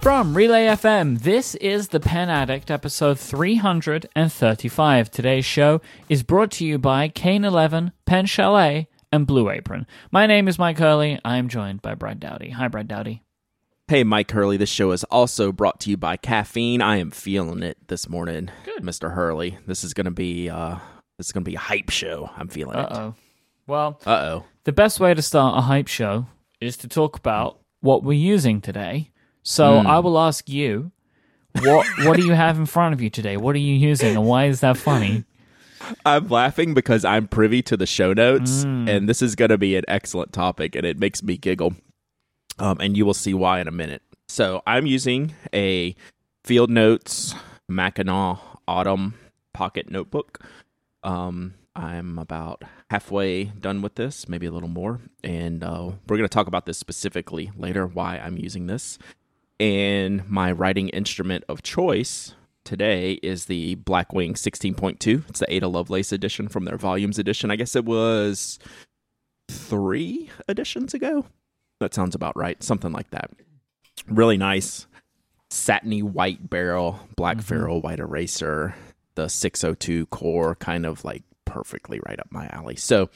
From Relay FM, this is The Pen Addict, episode 335. Today's show is brought to you by Kane 11, Pen Chalet, and Blue Apron. My name is Myke Hurley. I am joined by Brad Dowdy. Hi, Brad Dowdy. Hey, Myke Hurley. This show is also brought to you by caffeine. I am feeling it this morning, Good. Mr. Hurley. This is gonna be uh, this is gonna be a hype show. I'm feeling it. Uh it. oh. Well, Uh oh. the best way to start a hype show is to talk about what we're using today. So I will ask you, what what do you have in front of you today? What are you using, and why is that funny? I'm laughing because I'm privy to the show notes, Mm. and this is gonna be an excellent topic, and it makes me giggle. Um, and you will see why in a minute. So I'm using a Field Notes Mackinac Autumn Pocket Notebook. Um, I'm about halfway done with this, maybe a little more, and uh, we're going to talk about this specifically later. Why I'm using this, and my writing instrument of choice today is the Blackwing 16.2. It's the Ada Lovelace edition from their Volumes edition. I guess it was three editions ago. That sounds about right. Something like that. Really nice, satiny white barrel, black mm-hmm. ferrule white eraser, the 602 core, kind of like perfectly right up my alley. So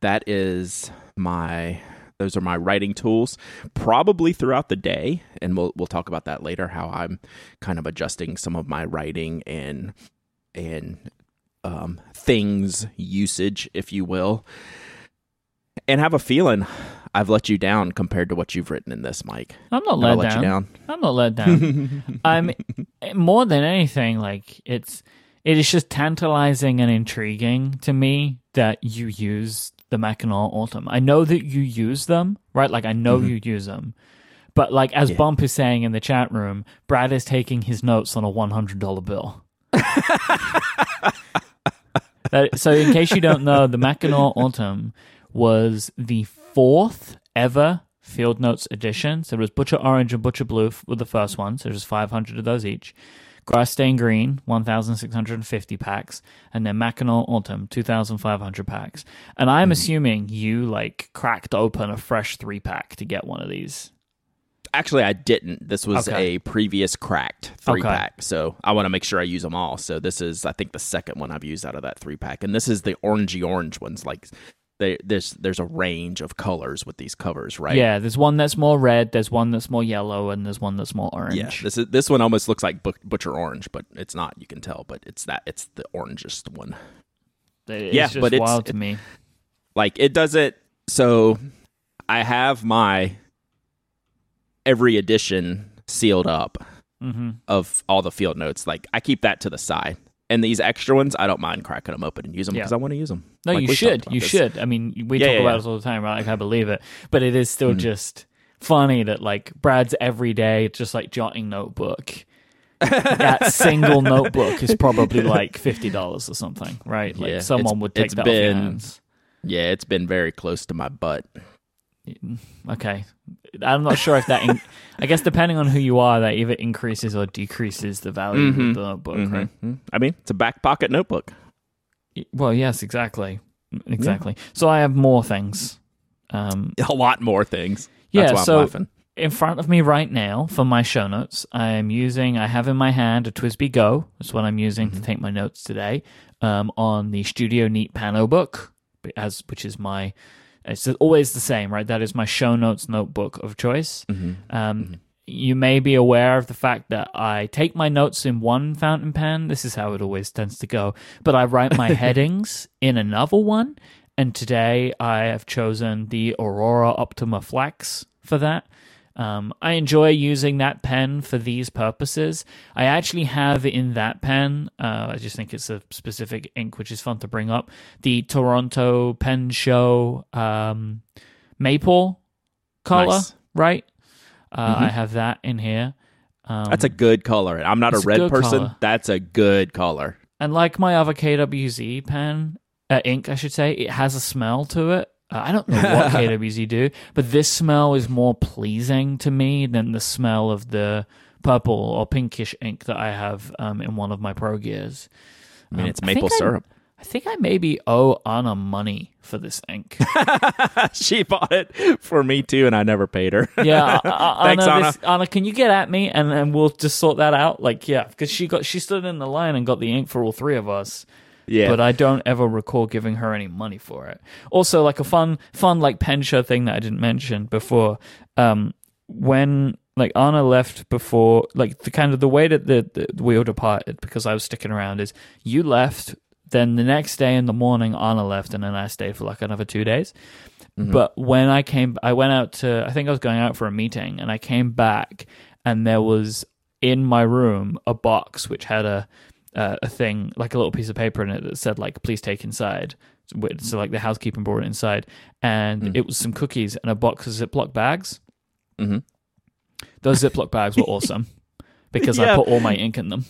that is my those are my writing tools probably throughout the day and we'll we'll talk about that later how I'm kind of adjusting some of my writing and and um, things usage if you will and have a feeling I've let you down compared to what you've written in this Myke I'm not let, let down. you down I'm not let down. I'm more than anything like it's it is just tantalizing and intriguing to me that you use the Mackinac Autumn. I know that you use them, right? Like I know mm-hmm. you use them. But like as Yeah. Bump is saying in the chat room, Brad is taking his notes on a one hundred dollar bill. That- so in case you don't know, the Mackinac Autumn was the fourth ever Field Notes edition. So it was Butcher Orange and Butcher Blue were the first ones. So there's 500 of those each. Grass Stain Green, 1,650 packs, and then Mackinac Autumn, 2,500 packs. And I'm hmm. assuming you like cracked open a fresh three pack to get one of these. Actually, I didn't. This was Okay. a previous cracked three Okay. pack, so I want to make sure I use them all. So this is, I think, the second one I've used out of that three pack, and this is the orangey orange ones. Like, they, there's there's a range of colors with these covers, right? Yeah, there's one that's more red, there's one that's more yellow, and there's one that's more orange. Yeah, this is this one almost looks like butcher orange, but it's not. You can tell, but it's that it's the orangest one. It's Yeah, but it's- wild to me. Like it doesn't. So I have my every edition sealed up hmm of all the field notes. Like I keep that to the side, and these extra ones, I don't mind cracking them open and use them Yeah. because I want to use them. No, Like, you should. You this. should. I mean, we Yeah, talk yeah, about yeah. this all the time, right? Like, I believe it. But it is still mm. just funny that, like, Brad's everyday, just like jotting notebook. that single notebook is probably like $50 or something, right? Like, Yeah, someone would take that been-. Yeah, it's been very close to my butt. Okay. I'm not sure if that, in- I guess, depending on who you are, that either increases or decreases the value Mhm. of the notebook, right? Mhm. I mean, it's a back pocket notebook. Well, yes, exactly. Exactly. So I have more things. Um, A lot more things. Yeah, That's why so- I'm laughing. in front of me right now for my show notes, I'm using, I have in my hand a TWSBI Go. That's what I'm using to take my notes today um, on the Studio Neat Panobook, as which is my, it's always the same, right? That is my show notes notebook of choice. Um, You may be aware of the fact that I take my notes in one fountain pen. This is how it always tends to go. But I write my headings in another one. And today I have chosen the Aurora Optima Flex for that. Um, I enjoy using that pen for these purposes. I actually have in that pen, uh, I just think it's a specific ink which is fun to bring up, the Toronto Pen Show um, Maple color, Nice. right? Uh, I have that in here. Um, That's a good color. I'm not a it's a red person. color. That's a good color. and like my other KWZ pen, uh, ink, I should say, it has a smell to it. Uh, I don't know what KWZ do, but this smell is more pleasing to me than the smell of the purple or pinkish ink that I have um, in one of my Pro Gears. I mean, Um, it's maple I- syrup. I think I maybe owe Anna money for this ink. she bought it for me too, and I never paid her. yeah, uh, uh, Thanks, Anna, Anna. this- Anna, can you get at me and and we'll just sort that out? Like, yeah, because she got she stood in the line and got the ink for all three of us. Yeah, But I don't ever recall giving her any money for it. Also, like a fun, fun like pen show thing that I didn't mention before. Um, when like Anna left before, like the kind of the way that the, the wheel departed because I was sticking around is you left. Then the next day in the morning, Anna left, and then I stayed for like another two days. But when I came, I went out to, I think I was going out for a meeting, and I came back, and there was in my room a box which had a uh, a thing like a little piece of paper in it that said like please take inside. So, so like the housekeeping brought it inside and it was some cookies and a box of ziploc bags. Mm-hmm. those ziploc bags were awesome because i put all my ink in them.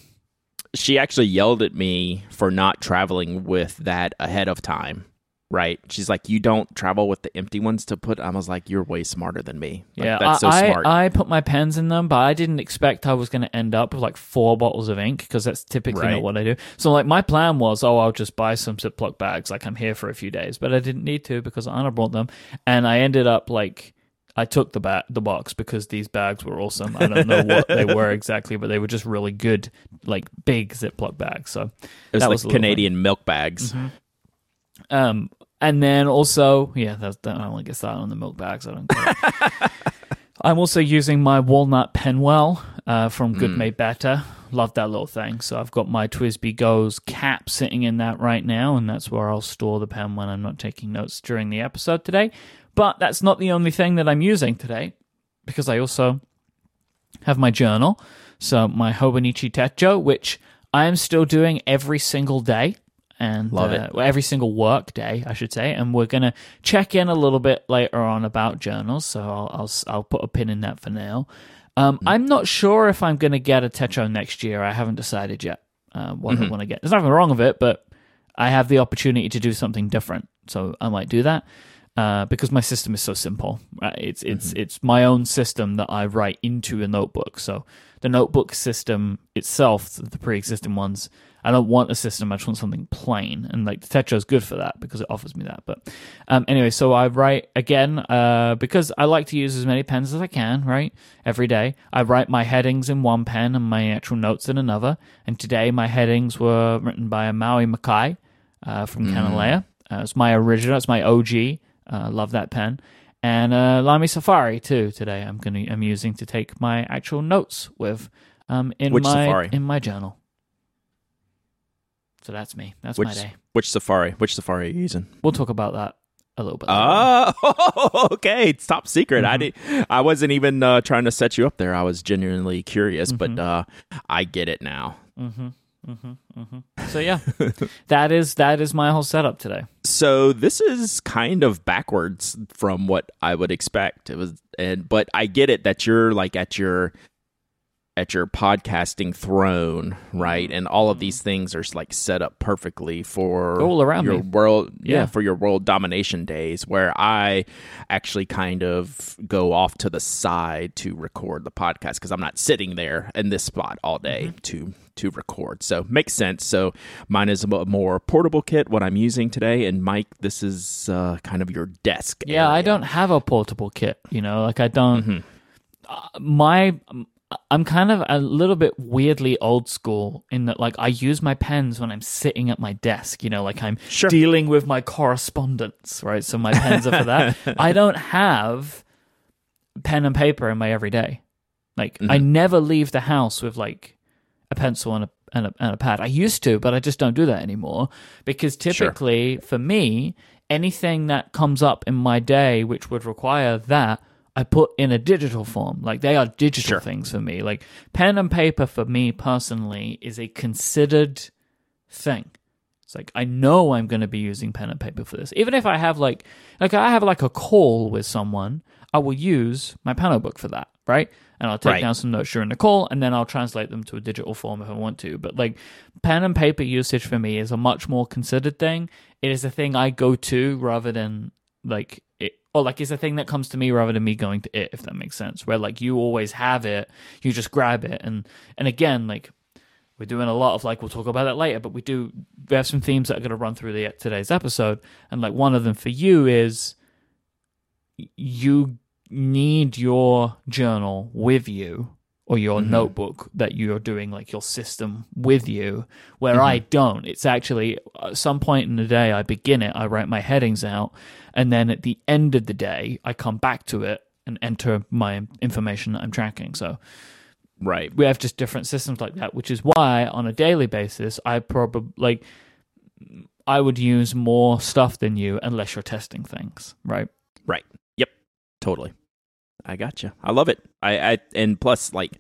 She actually yelled at me for not traveling with that ahead of time. Right? She's like, "You don't travel with the empty ones to put." I was like, "You're way smarter than me." Like, yeah that's so I, smart. I, I put my pens in them but i didn't expect i was going to end up with like four bottles of ink because that's typically Right. not what i do so like my plan was oh i'll just buy some ziploc bags like i'm here for a few days but i didn't need to because anna brought them and i ended up like I took the ba- the box because these bags were awesome. I don't know what they were exactly, but they were just really good, like big Ziploc bags. So it was that like was Canadian milk bags. Mm-hmm. Um, and then also, yeah, that's, I don't want get started on the milk bags. I don't. Care. I'm also using my walnut penwell uh, from Good Made Better. Love that little thing. So I've got my TWSBI Go's cap sitting in that right now, and that's where I'll store the pen when I'm not taking notes during the episode today. But that's not the only thing that I'm using today, because I also have my journal. So my Hobonichi Techo, which I am still doing every single day. And Love uh, it. every single work day, I should say. And we're gonna check in a little bit later on about journals. So I'll I'll, I'll put a pin in that for now. Um, I'm not sure if I'm gonna get a Techo next year. I haven't decided yet uh, what I want to get. There's nothing wrong with it, but I have the opportunity to do something different, so I might do that. Uh, because my system is so simple, right? It's it's it's my own system that I write into a notebook. So the notebook system itself, the pre-existing ones, I don't want a system. I just want something plain, and like the Techo is good for that because it offers me that. But um, anyway, so I write again uh, because I like to use as many pens as I can, right? Every day, I write my headings in one pen and my actual notes in another. And today, my headings were written by a Maui Makai uh, from Kanilea. Uh, it's my original. It's my OG. Uh, love that pen. And uh, Lamy Safari too. Today, I'm gonna I'm using to take my actual notes with um, in Which my Safari? in my journal. So that's me. That's Which my day. which Safari? Which Safari are you using? We'll talk about that a little bit. later. Oh, okay. It's top secret. I Mm-hmm. did. I wasn't even uh, trying to set you up there. I was genuinely curious, Mm-hmm. but uh, I get it now. So yeah, that is that is my whole setup today. So this is kind of backwards from what I would expect. It was, and but I get it that you're like at your at your podcasting throne, right? And all of these things are like set up perfectly for All around your me. world, yeah, Yeah. for your world domination days, where I actually kind of go off to the side to record the podcast because I'm not sitting there in this spot all day Mm-hmm. to to record. So makes sense. So mine is a more portable kit, what I'm using today, and Myke, this is uh, kind of your desk. Yeah, I don't have a portable kit. You know, like I don't. Mm-hmm. Uh, my, I'm kind of a little bit weirdly old school in that, like, I use my pens when I'm sitting at my desk. You know, like I'm Sure. dealing with my correspondence, right? So my pens are for that. I don't have pen and paper in my everyday. Like, I Mm-hmm. never leave the house with like a pencil and a, and a and a pad. I used to, but I just don't do that anymore because typically for me, anything that comes up in my day which would require that, I put in a digital form. Like they are digital Sure. things for me. Like pen and paper for me personally is a considered thing. It's like I know I'm going to be using pen and paper for this. Even if I have like like I have like a call with someone, I will use my Panobook for that, right? And I'll take Right. down some notes during the call and then I'll translate them to a digital form if I want to. But like pen and paper usage for me is a much more considered thing. It is a thing I go to rather than like or like it's a thing that comes to me rather than me going to it, if that makes sense. Where like you always have it, you just grab it and and again, like we're doing a lot of like we'll talk about that later, but we do we have some themes that are going to run through the today's episode, and like one of them for you is you need your journal with you or your Mhm. notebook that you're doing like your system with you where Mhm. i don't it's actually at some point in the day i begin it i write my headings out and then at the end of the day i come back to it and enter my information that i'm tracking so Right. we have just different systems like that which is why on a daily basis i probably like i would use more stuff than you unless you're testing things right Right. Yep. Totally. I got you. I love it. I, I and plus like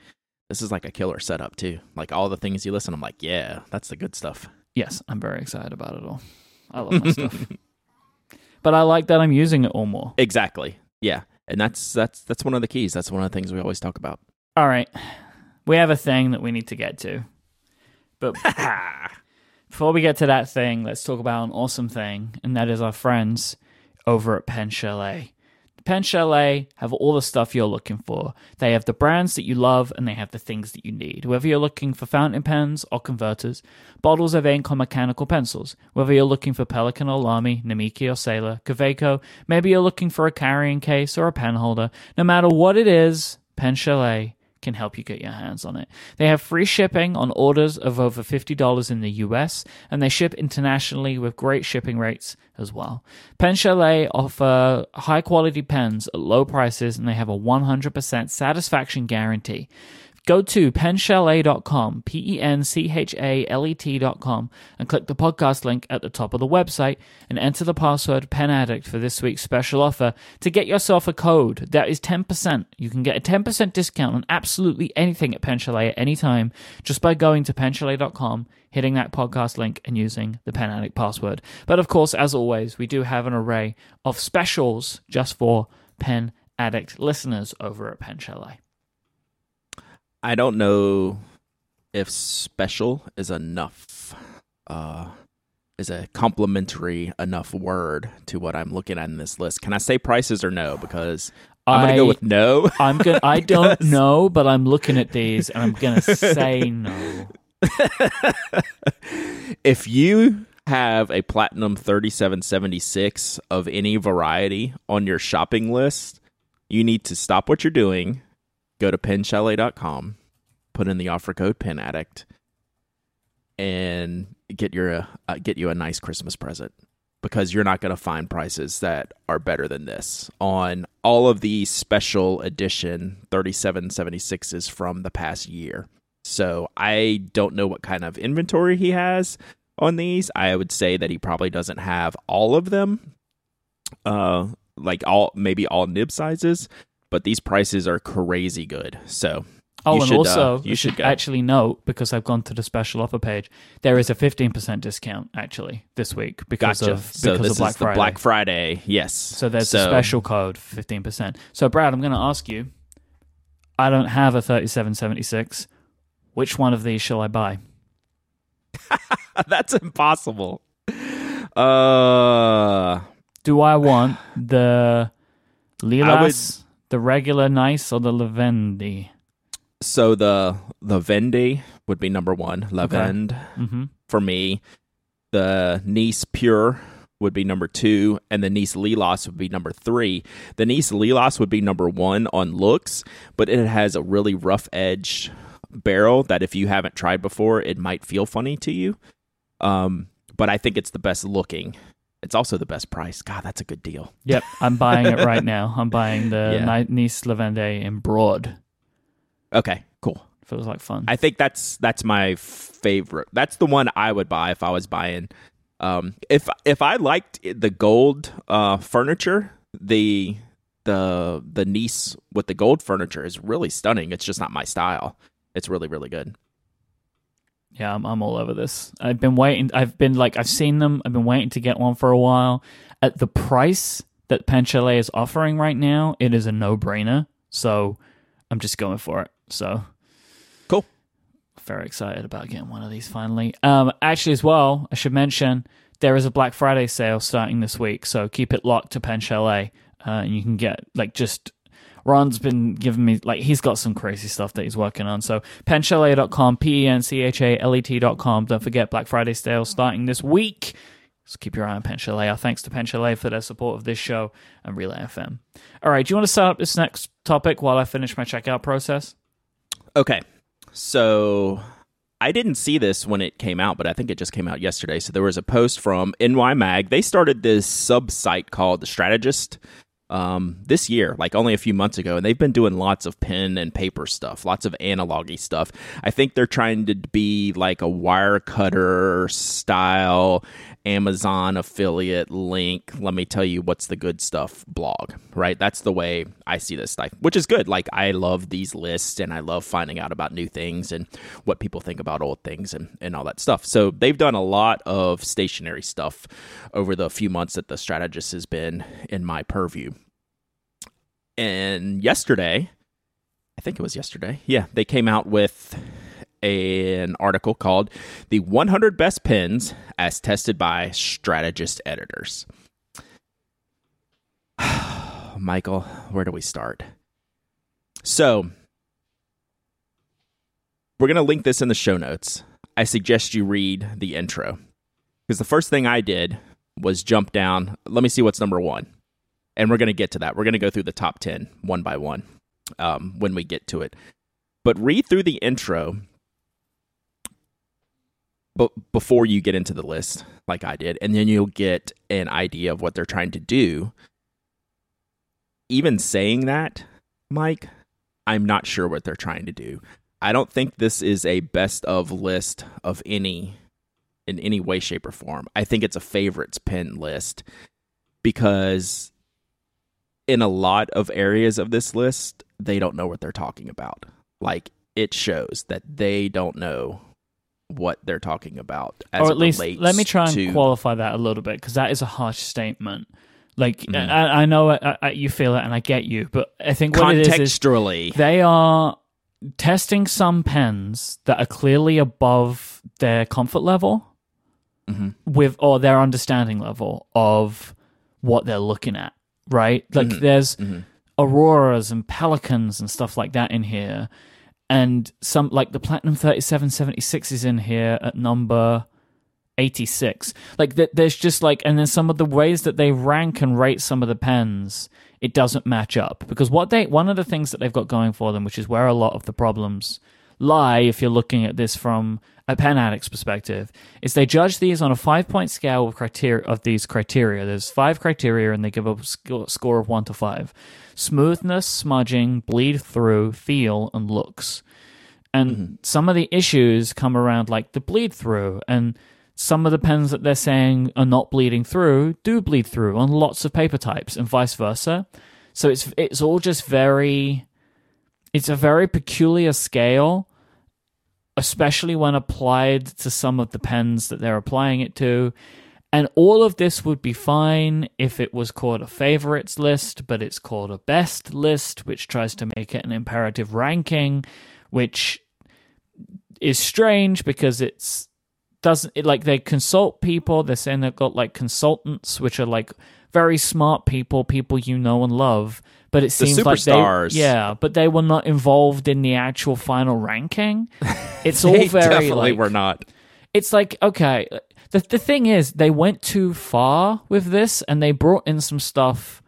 this is like a killer setup too. Like all the things you listen, I'm like, yeah, that's the good stuff. yes i'm very excited about it all i love my stuff but i like that i'm using it all more Exactly. Yeah. And that's that's that's one of the keys. That's one of the things we always talk about. all right we have a thing that we need to get to but before we get to that thing let's talk about an awesome thing and that is our friends over at pen chalet Pen Chalet have all the stuff you're looking for. They have the brands that you love and they have the things that you need. Whether you're looking for fountain pens or converters, bottles of ink or mechanical pencils, whether you're looking for Pelikan or Lamy, Namiki or Sailor, Kaweco, maybe you're looking for a carrying case or a pen holder, no matter what it is, Pen Chalet can help you get your hands on it. They have free shipping on orders of over $50 in the US, and they ship internationally with great shipping rates as well. Pen Chalet offer high quality pens at low prices, and they have a 100% satisfaction guarantee. Go to penchalet.com, P E N C H A L E T.com, and click the podcast link at the top of the website and enter the password PenAddict for this week's special offer to get yourself a code that is 10%. You can get a 10% discount on absolutely anything at Pen Chalet at any time just by going to penchalet.com, hitting that podcast link, and using the Pen Addict password. But of course, as always, we do have an array of specials just for Pen Addict listeners over at Pen Chalet. I don't know if special is enough. Uh is a complimentary enough word to what I'm looking at in this list. Can I say prices or no? Because I'm gonna go with no. I'm gonna. I don't know, but I'm looking at these and I'm gonna say no. if you have a platinum 3776 of any variety on your shopping list, you need to stop what you're doing, go to penchalet.com, put in the offer code penaddict, and get your uh, get you a nice Christmas present because you're not going to find prices that are better than this on all of the special edition 3776s from the past year. So I don't know what kind of inventory he has on these. I would say that he probably doesn't have all of them. Uh like all maybe all nib sizes, but these prices are crazy good. So Oh, You and should, uh, also you you should should actually note because I've gone to the special offer page. There is a 15% discount actually this week because gotcha. of so because this of Black Friday. Black Friday. Yes. so there's a special code for 15%. So Brad, I'm going to ask you. I don't have a 3776. Which one of these shall I buy? That's impossible. Uh Do I want the Lilas, the regular nice, or the Lavendi? so the the Vende would be number 1, Lavend. Mm-hmm. for me. The Nice Pure would be number two, and the Nice Lilas would be number three. The Nice Lilas would be number one on looks, but it has a really rough edge barrel that if you haven't tried before, it might feel funny to you. Um, but I think it's the best looking. It's also the best price. God, that's a good deal. Yep, I'm buying it right now. I'm buying the Yeah. Nice Lavande in broad. Okay, cool. Feels like fun. I think that's that's my favorite. That's the one I would buy if I was buying. Um, if if I liked the gold uh, furniture, the the the Nice with the gold furniture is really stunning. It's just not my style. It's really really good. Yeah, I'm, I'm all over this. I've been waiting. I've been like, I've seen them. I've been waiting to get one for a while. At the price that Pen Chalet is offering right now, it is a no brainer. So I'm just going for it. So Cool. Very excited about getting one of these finally. Um, actually, as well, I should mention there is a Black Friday sale starting this week. So keep it locked to Pen Chalet, uh, and you can get like just Ron's been giving me like he's got some crazy stuff that he's working on. So penchalet.com, p e n c h a l e t.com. Don't forget Black Friday sale starting this week. So keep your eye on Pen Chalet. Our thanks to Pen Chalet for their support of this show and Relay FM. All right, do you want to start up this next topic while I finish my checkout process? Okay. So I didn't see this when it came out, but I think it just came out yesterday. So there was a post from NY Mag. They started this sub site called The Strategist um, this year, like only a few months ago, and they've been doing lots of pen and paper stuff, lots of analogy stuff. I think they're trying to be like a Wirecutter style Amazon affiliate link. Let me tell you what's the good stuff blog, right? That's the way I see this stuff, which is good. Like I love these lists and I love finding out about new things and what people think about old things and, and all that stuff. So they've done a lot of stationary stuff over the few months that the strategist has been in my purview. And yesterday, I think it was yesterday. Yeah, they came out with an article called The 100 Best Pens as Tested by Strategist Editors. Michael, where do we start? So, we're going to link this in the show notes. I suggest you read the intro because the first thing I did was jump down. Let me see what's number one. And we're going to get to that. We're going to go through the top 10 one by one um, when we get to it. But read through the intro but before you get into the list like I did, and then you'll get an idea of what they're trying to do. Even saying that, Myke, I'm not sure what they're trying to do. I don't think this is a best of list of any in any way, shape, or form. I think it's a favorites pin list because in a lot of areas of this list, they don't know what they're talking about. Like it shows that they don't know what they're talking about. or at least let me try and to... qualify that a little bit because that is a harsh statement. Like mm-hmm. I, I, know I, I, you feel it and I get you, but I think what it is is they are testing some pens that are clearly above their comfort level mm-hmm. with or their understanding level of what they're looking at. Right? Like mm-hmm. there's mm-hmm. auroras and Pelikans and stuff like that in here and some like the platinum 3776 is in here at number 86 like th- there's just like and then some of the ways that they rank and rate some of the pens it doesn't match up. Because what they one of the things that they've got going for them which is where a lot of the problems lie if you're looking at this from a pen addict's perspective is they judge these on a five point scale of criteria of these criteria. There's five criteria and they give a score of one to five smoothness, smudging, bleed through, feel, and looks. And mm-hmm. some of the issues come around like the bleed through, and some of the pens that they're saying are not bleeding through do bleed through on lots of paper types, and vice versa. So it's it's all just very, it's a very peculiar scale, especially when applied to some of the pens that they're applying it to. And all of this would be fine if it was called a favorites list, but it's called a best list, which tries to make it an imperative ranking, which is strange because it's doesn't it like they consult people. They're saying they've got like consultants which are like very smart people people you know and love. But it seems like they yeah but they were not involved in the actual final ranking. It's all very definitely like, were not. it's like okay the the thing is, they went too far with this, and they brought in some stuff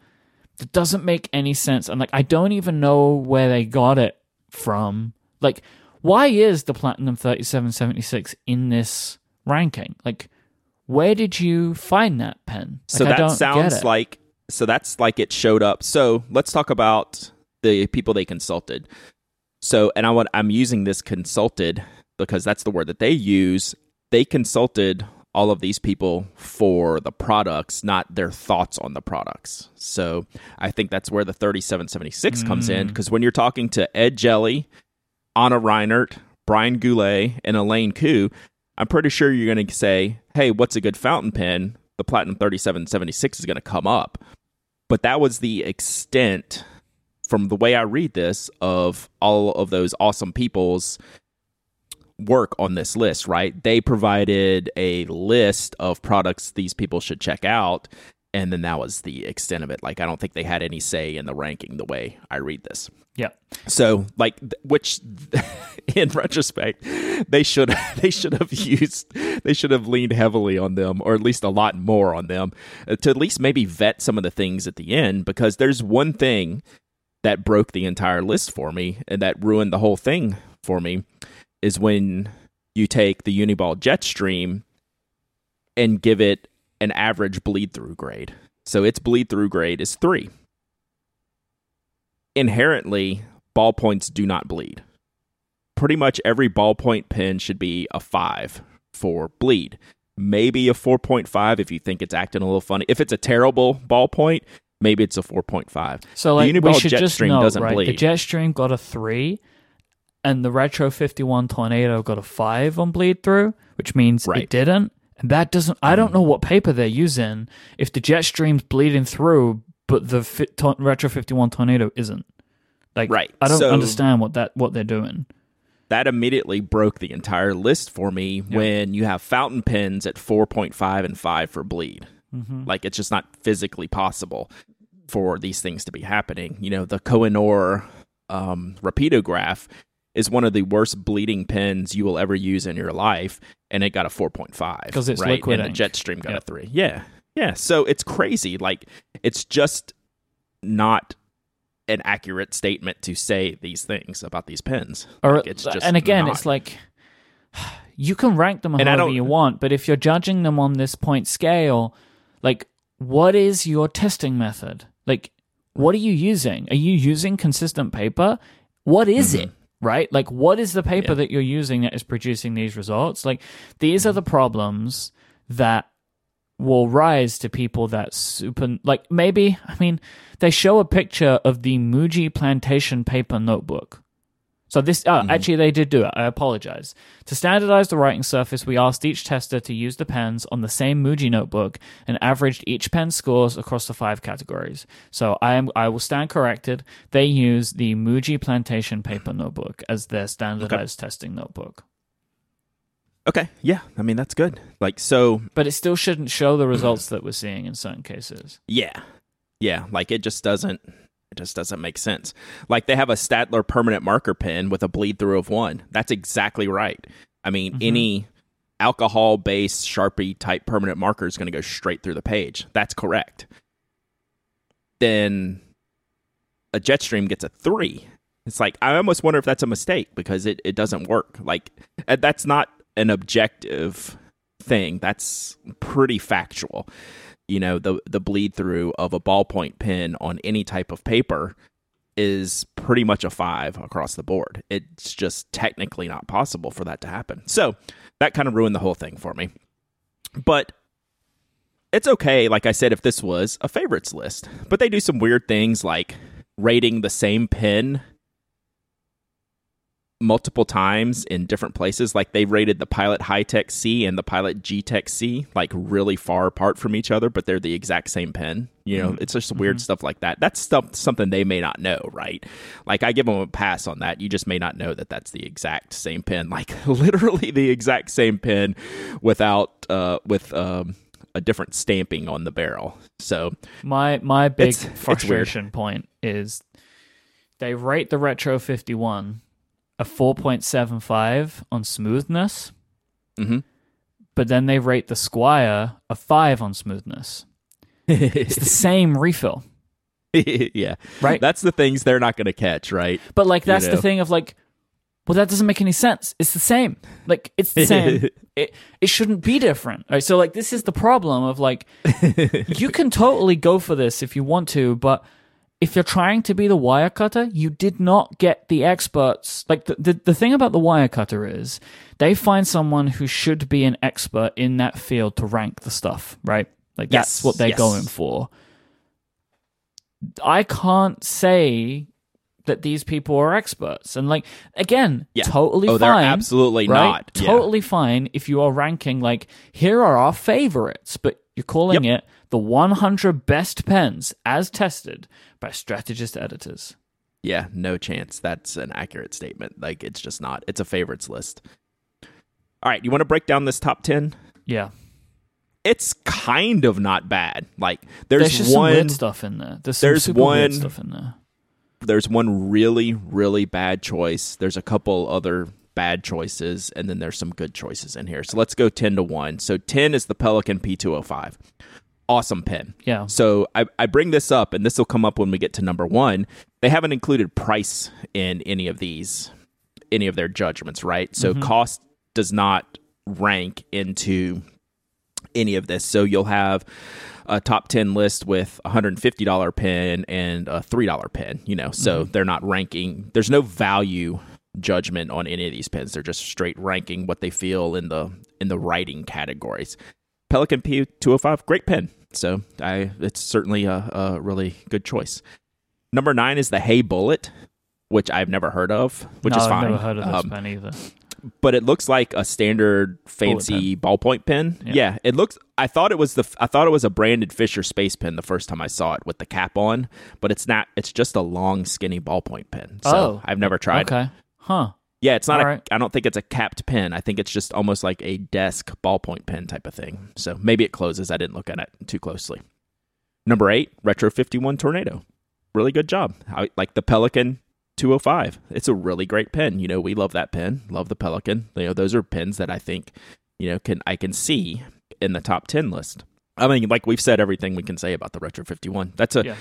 that doesn't make any sense. And like, I don't even know where they got it from. Like, why is the Platinum thirty seven seventy six in this ranking? Like, where did you find that pen? Like, so that sounds like so that's like it showed up. So let's talk about the people they consulted. So, and I want I'm using this consulted because that's the word that they use. They consulted all of these people for the products, not their thoughts on the products. So I think that's where the 3776 mm. comes in because mm. when you're talking to Ed Jelley, Ana Reinert, Brian Goulet, and Elaine Koo, I'm pretty sure you're going to say, hey, what's a good fountain pen? The Platinum 3776 is going to come up. But that was the extent, from the way I read this, of all of those awesome people's work on this list, right? They provided a list of products these people should check out. and then that was the extent of it. Like I don't think they had any say in the ranking the way I read this. Yeah. So like, which in retrospect, they should they should have used they should have leaned heavily on them, or at least a lot more on them, uh, to at least maybe vet some of the things at the end. Because there's one thing that broke the entire list for me and that ruined the whole thing for me is when you take the Uniball Jetstream and give it an average bleed through grade. So its bleed through grade is three. Inherently, ballpoints do not bleed. Pretty much every ballpoint pen should be a five for bleed. Maybe a 4.5 if you think it's acting a little funny. If it's a terrible ballpoint, maybe it's a 4.5. So like the we Uniball should just Jetstream doesn't right? The bleed. Jetstream got a three, and the Retro Fifty One Tornado got a five on bleed through, which means Right. it didn't. And that doesn't. I don't know what paper they're using. If the Jetstream's bleeding through, but the fi- to- Retro Fifty One Tornado isn't. Like, Right. I don't So- understand what that what they're doing. that immediately broke the entire list for me when you have fountain pens at 4.5 and 5 for bleed. Mm-hmm. Like it's just not physically possible for these things to be happening. You know, the Koh-i-noor um, Rapidograph is one of the worst bleeding pens you will ever use in your life, and it got a 4.5 'Cause it's right? liquid and the Jetstream got a three. Yeah, yeah. So it's crazy. Like it's just not an accurate statement to say these things about these pens. Or Like, it's just and again, not. it's like you can rank them however you want, but if you're judging them on this point scale, like what is your testing method? Like what are you using? Are you using consistent paper? What is mm-hmm. it? Right? Like what is the paper. Yeah. that you're using that is producing these results? Like these are the problems that will rise to people that super like maybe I mean they show a picture of the Muji plantation paper notebook. So this oh, actually they did do it. I apologize. To standardize the writing surface, we asked each tester to use the pens on the same Muji notebook and averaged each pen scores across the five categories. So I am I will stand corrected. They use the Muji plantation paper notebook as their standardized testing notebook. Okay, yeah. I mean that's good. Like so, But it still shouldn't show the results that we're seeing in certain cases. yeah, yeah. Like it just doesn't. It just doesn't make sense. Like they have a Staedtler permanent marker pen with a bleed through of one. That's exactly right. I mean, any alcohol based Sharpie type permanent marker is going to go straight through the page. That's correct. Then a Jetstream gets a three. It's like I almost wonder if that's a mistake because it, it doesn't work. Like uh, that's not an objective thing. That's pretty factual. You know, the the bleed through of a ballpoint pen on any type of paper is pretty much a five across the board. It's just technically not possible for that to happen. So that kind of ruined the whole thing for me. But it's okay, like I said, if this was a favorites list. But they do some weird things like rating the same pen multiple times in different places. Like they rated the Pilot Hi-Tec-C and the Pilot G-Tec-C like really far apart from each other, but they're the exact same pen. You know, it's just weird stuff like that. That's stuff something they may not know, right? Like I give them a pass on that. You just may not know that that's the exact same pen, like literally the exact same pen, without uh with um a different stamping on the barrel. So My my big It's- it's frustration point is they rate the Retro 51 a 4.75 on smoothness, mhm. but then they rate the Squire a 5 on smoothness. It's the same refill, yeah, right? That's the things they're not going to catch, right? but like that's you the thing of like well that doesn't make any sense. It's the same. Like it's the same. it it shouldn't be different. Right? So like this is the problem of like you can totally go for this if you want to, but if you're trying to be the wire cutter, you did not get the experts. Like the, the, the thing about the wire cutter is they find someone who should be an expert in that field to rank the stuff, right? Like that's what they're yes. going for. I can't say that these people are experts. And like again, Yeah. totally Oh, they're fine. absolutely right? not. Yeah. Totally fine if you are ranking like here are our favorites, but you're calling it the 100 best pens as tested by strategist editors. Yeah, no chance. That's an accurate statement. Like it's just not. It's a favorites list. All right, you want to break down this top 10? Yeah. it's kind of not bad. Like there's, There's just one some weird stuff in there. There's, there's one- stuff in there. there's one really really bad choice. There's a couple other bad choices and then there's some good choices in here. So let's go 10 to 1. So 10 is the Pelikan P205. Awesome pen. Yeah. So I, I bring this up, and this will come up when we get to number one. They haven't included price in any of these, any of their judgments, right? So mm-hmm. cost does not rank into any of this. So you'll have a top 10 list with a $150 pen and a $3 pen, you know, so mm-hmm. they're not ranking, there's no value judgment on any of these pens. They're just straight ranking what they feel in the in the writing categories. Pelikan P205, great pen. So I, it's certainly a, a really good choice. Number nine is the Hay Bullet, which I've never heard of, which no, is fine. I've never heard of this Um, pen either. but it looks like a standard fancy ballpoint pen. Yeah. Yeah. it looks. I thought it was the. I thought it was a branded Fisher Space pen the first time I saw it with the cap on, but it's not. It's just a long, skinny ballpoint pen. So Oh, I've never tried. Okay. Huh. Yeah, it's not. All a, right. I don't think it's a capped pen. I think it's just almost like a desk ballpoint pen type of thing. So maybe it closes. I didn't look at it too closely. Number eight, Retro 51 Tornado. Really good job. I, like the Pelikan 205. It's a really great pen. You know, we love that pen. Love the Pelikan. You know, those are pens that I think, you know, can I can see in the top 10 list. I mean, like we've said everything we can say about the Retro 51. That's a Yeah.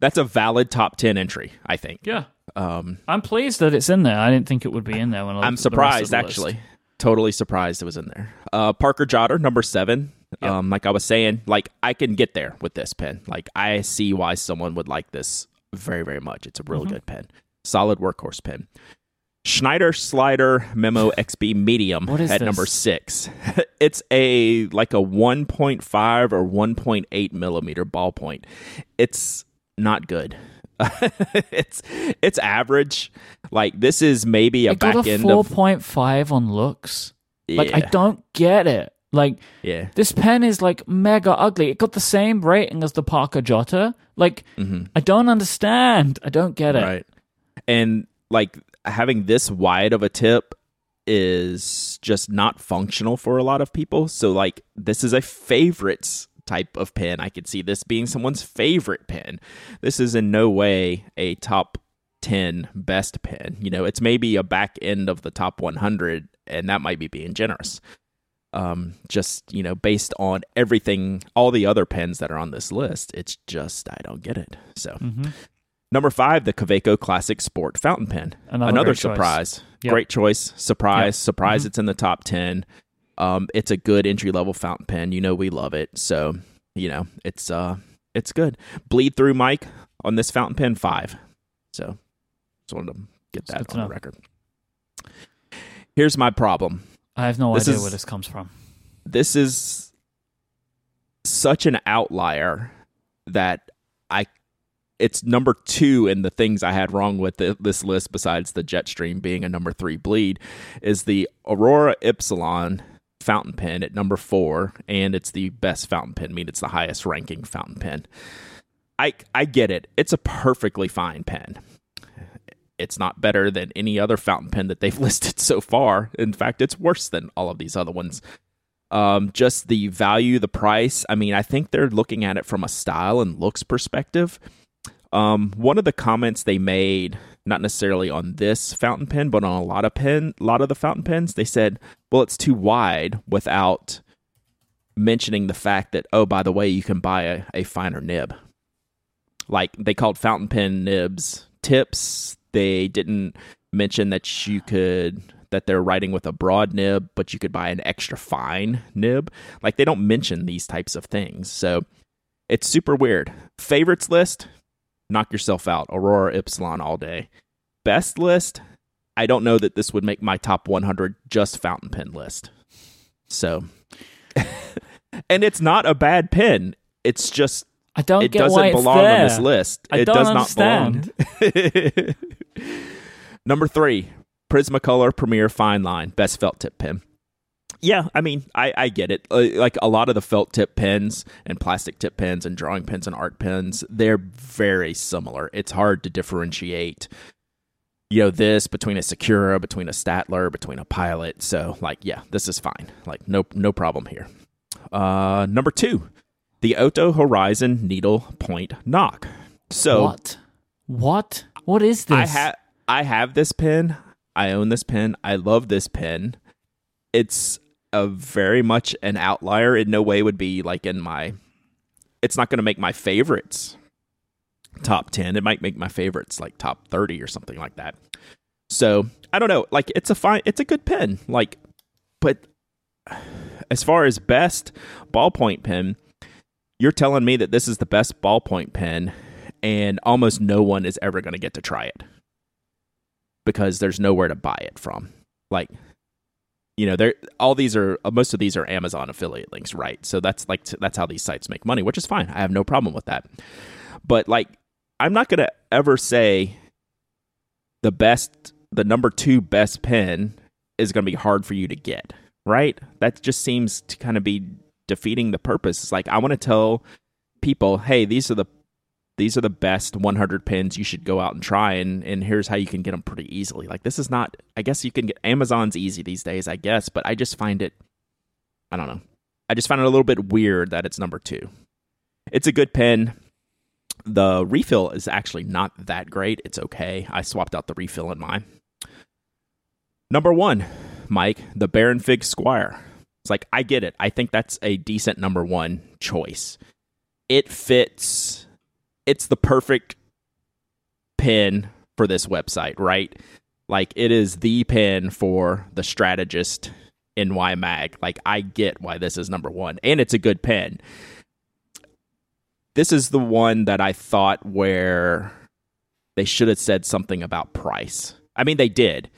that's a valid top 10 entry, I think. Yeah. Um I'm pleased that it's in there. I didn't think it would be in there when I I'm at the rest of surprised the list. actually. Totally surprised it was in there. Uh, Parker Jotter, number seven. Yep. Um, like I was saying, like I can get there with this pen. Like I see why someone would like this very, very much. It's a really Mm-hmm. good pen. Solid workhorse pen. Schneider Slider Memo XB Medium What is at this? number six. it's a like a 1.5 or 1.8 millimeter ballpoint. It's not good. it's it's average. Like this is maybe a It got a end of 4.5 on looks. Like I don't get it. Like Yeah. this pen is like mega ugly. It got the same rating as the Parker Jotter. Like I don't understand. I don't get it. Mm-hmm. Right. And like having this wide of a tip is just not functional for a lot of people. So like this is a favorites type of pen. I could see this being someone's favorite pen. This is in no way a top 10 best pen. You know, it's maybe a back end of the top 100 and that might be being generous. Um just, you know, based on everything all the other pens that are on this list, it's just I don't get it. So hmm Number five, the Kaweco Classic Sport Fountain Pen. Another Another, great choice. surprise. Yep. Great choice. Surprise. Yep. Surprise Mhm. it's in the top 10. Um, it's a good entry level fountain pen. You know we love it. So, you know, it's uh it's good. Bleed through Myke on this fountain pen five. So just wanted to get that on the record. Here's my problem. I have no This idea is- where this comes from. this is such an outlier that I it's number two in the things I had wrong with the, this list besides the Jetstream being a number three bleed is the Aurora Ypsilon fountain pen at number four and it's the best fountain pen. I mean it's the highest ranking fountain pen. I I get it. It's a perfectly fine pen. It's not better than any other fountain pen that they've listed so far. In fact it's worse than all of these other ones. Um, just the value, the price. I mean, I think they're looking at it from a style and looks perspective. Um, one of the comments they made, not necessarily on this fountain pen, but on a lot of pen, a lot of the fountain pens, they said, "Well, it's too wide," without mentioning the fact that, oh, by the way, you can buy a, a finer nib. Like they called fountain pen nibs tips. They didn't mention that you could that they're writing with a broad nib, but you could buy an extra fine nib. Like they don't mention these types of things. So it's super weird. Favorites list, knock yourself out. Aurora Ypsilon all day. Best list, I don't know that this would make my top 100 just fountain pen list. So, and it's not a bad pen. It's just I don't it get doesn't why it's belong on this list. I it does understand. not belong. Number three, Prismacolor Premier Fine Line Best Felt Tip Pen. Yeah, I mean, I, I get it. Uh, Like a lot of the felt tip pens and plastic tip pens and drawing pens and art pens, they're very similar. It's hard to differentiate, you know, this between a Sakura, between a Staedtler, between a Pilot. So, like, yeah, this is fine. Like, no, no problem here. Uh, number two, the OHTO Horizon Needle Point Knock. So what? What? What is this? I have I have this pen. I own this pen. I love this pen. It's a very much an outlier. In no way would be like in my. It's not going to make my favorites top ten. It might make my favorites like top thirty or something like that. So I don't know. Like it's a fine. It's a good pen. Like, but as far as best ballpoint pen, you're telling me that this is the best ballpoint pen, and almost no one is ever going to get to try it because there's nowhere to buy it from. Like, you know, there all these are uh, most of these are Amazon affiliate links, right? So that's like that's how these sites make money, which is fine. I have no problem with that. But like, I'm not going to ever say the best, the number two best pen is going to be hard for you to get, right? That just seems to kind of be defeating the purpose. It's like I want to tell people, hey, these are the these are the best 100 pins you should go out and try and and here's how you can get them pretty easily. Like this is not i guess you can get amazon's easy these days i guess but i just find it i don't know. I just find it a little bit weird that it's number two. It's a good pen the refill is actually not that great. It's okay. I swapped out the refill in mine. Number one Myke the Baron Fig Squire. It's like i get it. I think that's a decent number one choice. It fits it's the perfect pin for this website, right? Like it is the pin for the strategist NY Mag. Like I get why this is number one, and it's a good pin. This is the one that I thought where they should have said something about price. I mean, they did.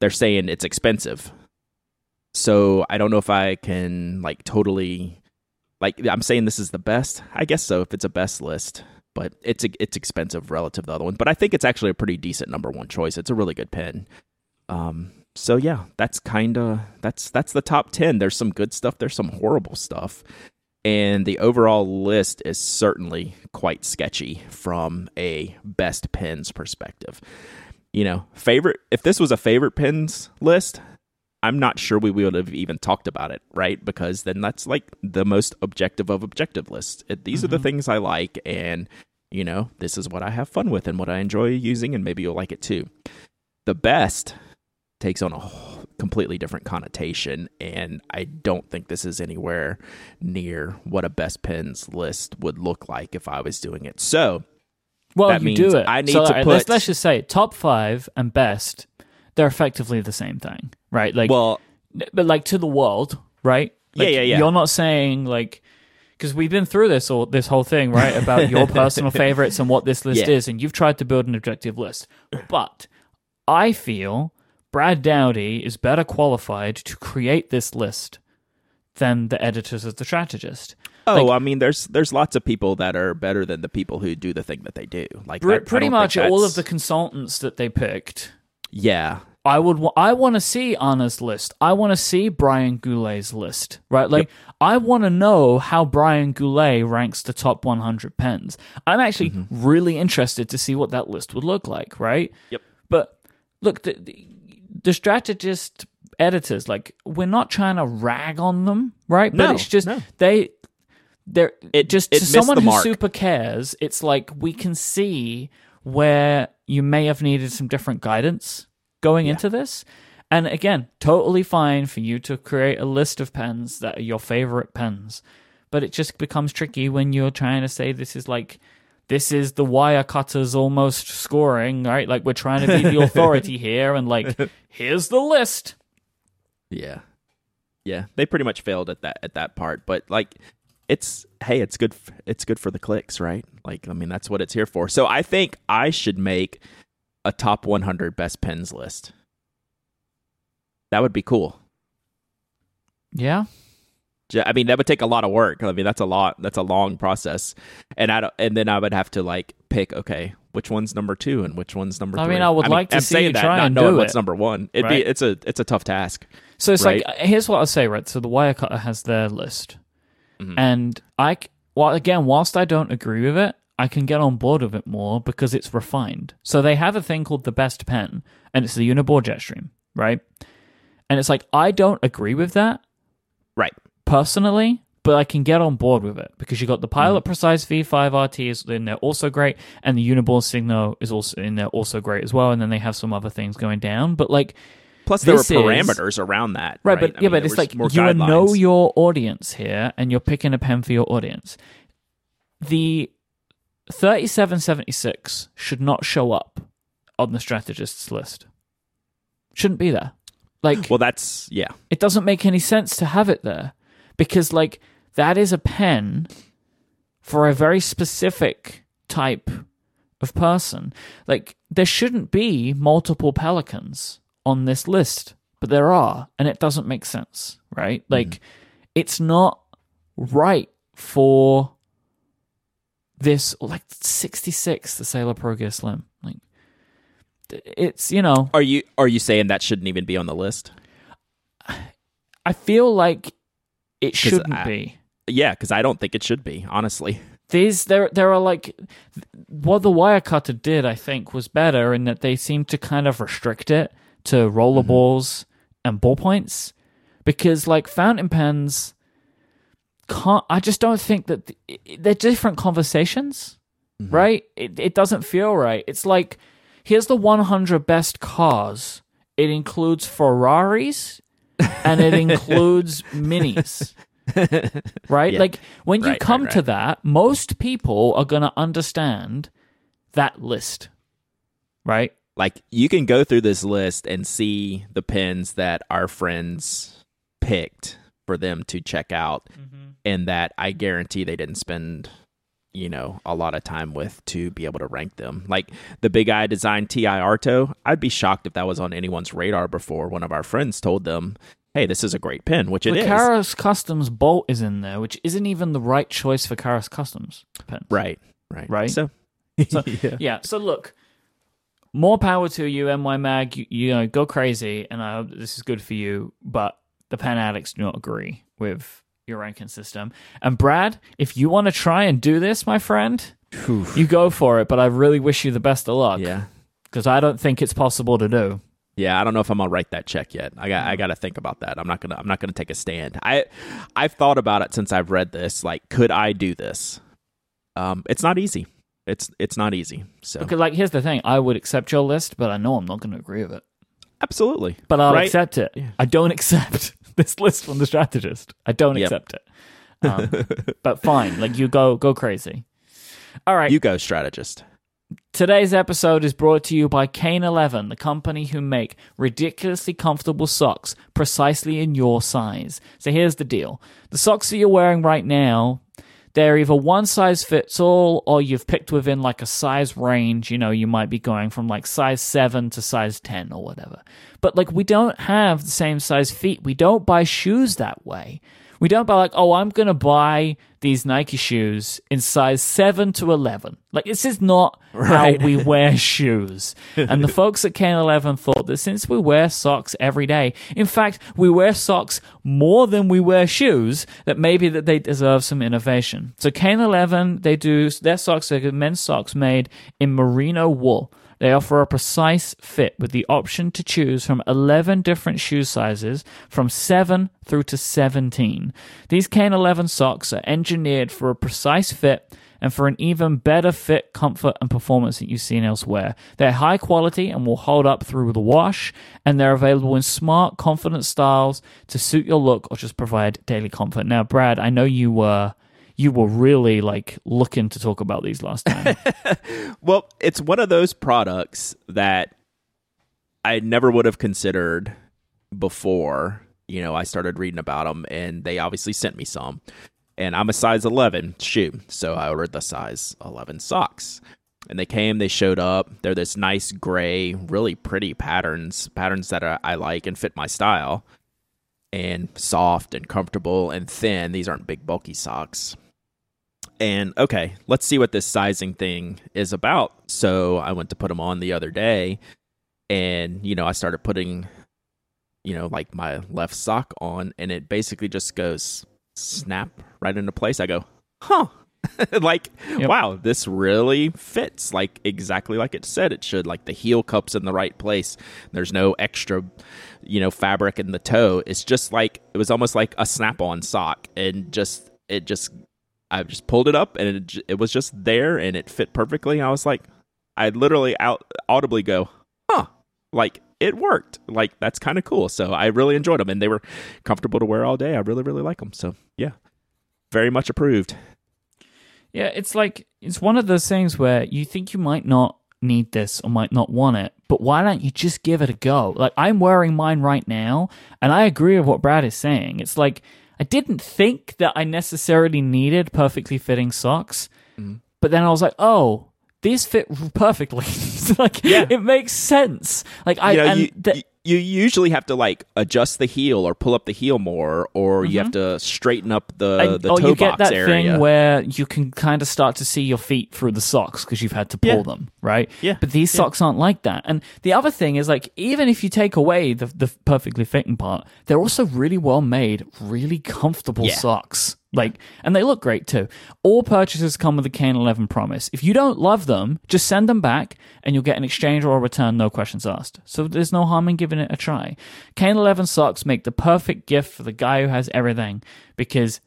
They're saying it's expensive. So I don't know if I can like totally like I'm saying this is the best. I guess so if it's a best list but it's it's expensive relative to the other one. But I think it's actually a pretty decent number one choice. It's a really good pen. Um, so yeah, that's kind of that's that's the top ten. There's some good stuff. There's some horrible stuff, and the overall list is certainly quite sketchy from a best pens perspective. You know, favorite. If this was a favorite pens list, I'm not sure we would have even talked about it, right? Because then that's like the most objective of objective lists. It, these mm-hmm. are the mm-hmm. things I like, and you know, this is what I have fun with and what I enjoy using, and maybe you'll like it too. The best takes on a completely different connotation, and I don't think this is anywhere near what a best pens list would look like if I was doing it. So, well, that you do it. I need so, to put. Let's, let's just say top five and best they're effectively the same thing, right? Like, well, but like to the world, right? Like, yeah, yeah, yeah. You're not saying like because we've been through this or this whole thing, right? About your personal favorites and what this list yeah. is, and you've tried to build an objective list. But I feel Brad Dowdy is better qualified to create this list than the editors of the strategist. Oh, like, I mean, there's there's lots of people that are better than the people who do the thing that they do. Like that, pretty much all of the consultants that they picked yeah. I would. I want to see Ana's list. I want to see Brian Goulet's list. Right. Like yep. I want to know how Brian Goulet ranks the top 100 pens. I'm actually mm-hmm. really interested to see what that list would look like. Right. Yep. But look, the, the, the strategist editors, like we're not trying to rag on them, right? No, but it's just no. they they're it just it to someone who super cares. It's like we can see where you may have needed some different guidance going yeah. into this. And again, totally fine for you to create a list of pens that are your favorite pens. But it just becomes tricky when you're trying to say this is like this is the Wirecutter's almost scoring, right? Like we're trying to be the authority here and like here's the list. Yeah. Yeah, they pretty much failed at that at that part, but like it's hey, it's good. It's good for the clicks, right? Like, I mean, that's what it's here for. So I think I should make a top 100 best pens list. That would be cool. Yeah. I mean, that would take a lot of work. I mean, that's a lot. That's a long process, and I don't, and then I would have to like pick. Okay, which one's number two and which one's number. three? I three. mean, I would I like mean, to I'm see you that, try not and knowing do what's it. number one. It'd right? be it's a it's a tough task. So it's right? like here's what I'll say. Right. So the Wirecutter has their list. Mm-hmm. And I, well, again, whilst I don't agree with it, I can get on board with it more because it's refined. So they have a thing called the best pen, and it's the Uniball Jetstream, right? And it's like I don't agree with that, right? Personally, but I can get on board with it because you got the Pilot Mm-hmm. Precise V5 RT is in there also great, and the Uniball Signo is also in there also great as well. And then they have some other things going down, but like Plus, there were This is- parameters around that. Right, Right, but I yeah, mean, but it's like you know your audience here, and you're picking a pen for your audience. The thirty-seven seventy-six should not show up on the strategists list. Shouldn't be there. Like Well, that's yeah. it doesn't make any sense to have it there because like that is a pen for a very specific type of person. Like there shouldn't be multiple Pelikans on this list, but there are, and it doesn't make sense, right? Mm-hmm. Like it's not right for this like 66 the Sailor Pro Gear Slim. Like it's, you know, Are you are you saying that shouldn't even be on the list? I feel like it shouldn't I- be. Yeah, because I don't think it should be. Honestly, These there there are like what the Wirecutter did, I think, was better in that they seemed to kind of restrict it to rollerballs mm-hmm. and ballpoints because like fountain pens can't. I just don't think that th- they're different conversations, mm-hmm. right? It it doesn't feel right. It's like here's the 100 best cars. It includes Ferraris and it includes minis. right? Yeah. Like when you Right, come right, to that, most people are going to understand that list. Right? Like you can go through this list and see the pins that our friends picked for them to check out, mm-hmm. and that I guarantee they didn't spend you know a lot of time with to be able to rank them. Like the Big Idea Design Ti Arto, I'd be shocked if that was on anyone's radar before one of our friends told them, "Hey, this is a great pin," which it the is. Karas Customs Bolt is in there, which isn't even the right choice for Karas Customs pens. Right, right, Right? So, So- yeah. Yeah. So look, more power to you, NY Mag. You, you know, go crazy, and I hope this is good for you. But the Pen Addicts do not agree with your ranking system. And Brad, if you want to try and do this, my friend, you go for it. But I really wish you the best of luck. yeah. Because I don't think it's possible to do. Yeah, I don't know if I'm gonna write that check yet. I got I got to think about that. I'm not gonna I'm not gonna take a stand. I I've thought about it since I've read this. Like, could I do this? Um, it's not easy. It's it's not easy. So Because, like, here's the thing: I would accept your list, but I know I'm not going to agree with it. absolutely. But I'll Right? accept it. I don't accept this list from the strategist. I don't Yep. accept it. Um, but fine, like you go go crazy. All right. You go, strategist. Today's episode is brought to you by Kane 11, the company who make ridiculously comfortable socks precisely in your size. So here's the deal. The socks that you're wearing right now, they're either one size fits all or you've picked within like a size range. You know, you might be going from like size 7 to size 10 or whatever. But like we don't have the same size feet. We don't buy shoes that way. We don't buy like, oh, I'm going to buy these Nike shoes in size 7 to 11. Like, this is not Right. how we wear shoes. And the folks at Kane 11 thought that since we wear socks every day, in fact, we wear socks more than we wear shoes, that maybe that they deserve some innovation. So Kane 11, they do, their socks are men's socks made in merino wool. They offer a precise fit with the option to choose from 11 different shoe sizes from 7 through to 17. These Kane 11 socks are engineered for a precise fit and for an even better fit, comfort, and performance that you've seen elsewhere. They're high quality and will hold up through the wash, and they're available in smart, confident styles to suit your look or just provide daily comfort. Now, Brad, I know you were. You were really like looking to talk about these last time. Well, it's one of those products that I never would have considered before. You know, I started reading about them, and they obviously sent me some. And I'm a size 11 shoe, so I ordered the size 11 socks. And they came, they showed up. They're this nice gray, really pretty patterns, patterns that I, I like and fit my style. And soft and comfortable and thin. These aren't big, bulky socks. And okay, let's see what this sizing thing is about. So I went to put them on the other day, and you know, I started putting, you know, like my left sock on, and it basically just goes snap right into place. I go, huh. like Yep. wow this really fits like exactly like it said it should like the heel cups in the right place there's no extra you know fabric in the toe it's just like it was almost like a snap on sock and just it just I just pulled it up and it it was just there and it fit perfectly. I was like, I literally out audibly go, huh, like it worked. Like that's kind of cool. So I really enjoyed them and they were comfortable to wear all day. I really really like them. So yeah, very much approved. Yeah, it's like it's one of those things where you think you might not need this or might not want it, but why don't you just give it a go? Like I'm wearing mine right now, and I agree with what Brad is saying. It's like I didn't think that I necessarily needed perfectly fitting socks, Mhm. but then I was like, oh, these fit perfectly. like Yeah. it makes sense. Like I you know, and you, the- you usually have to like adjust the heel or pull up the heel more, or you have to straighten up the Mm-hmm. and- the oh, toe you get box that area. thing where you can kind of start to see your feet through the socks because you've had to pull Yeah. them, right? Yeah. But these socks aren't like that. And the other thing is, like, even if you take away the the perfectly fitting part, they're also really well made, really comfortable Yeah. socks. Like, and they look great too. All purchases come with a Kane 11 promise. If you don't love them, just send them back and you'll get an exchange or a return, no questions asked. So there's no harm in giving it a try. Kane 11 socks make the perfect gift for the guy who has everything because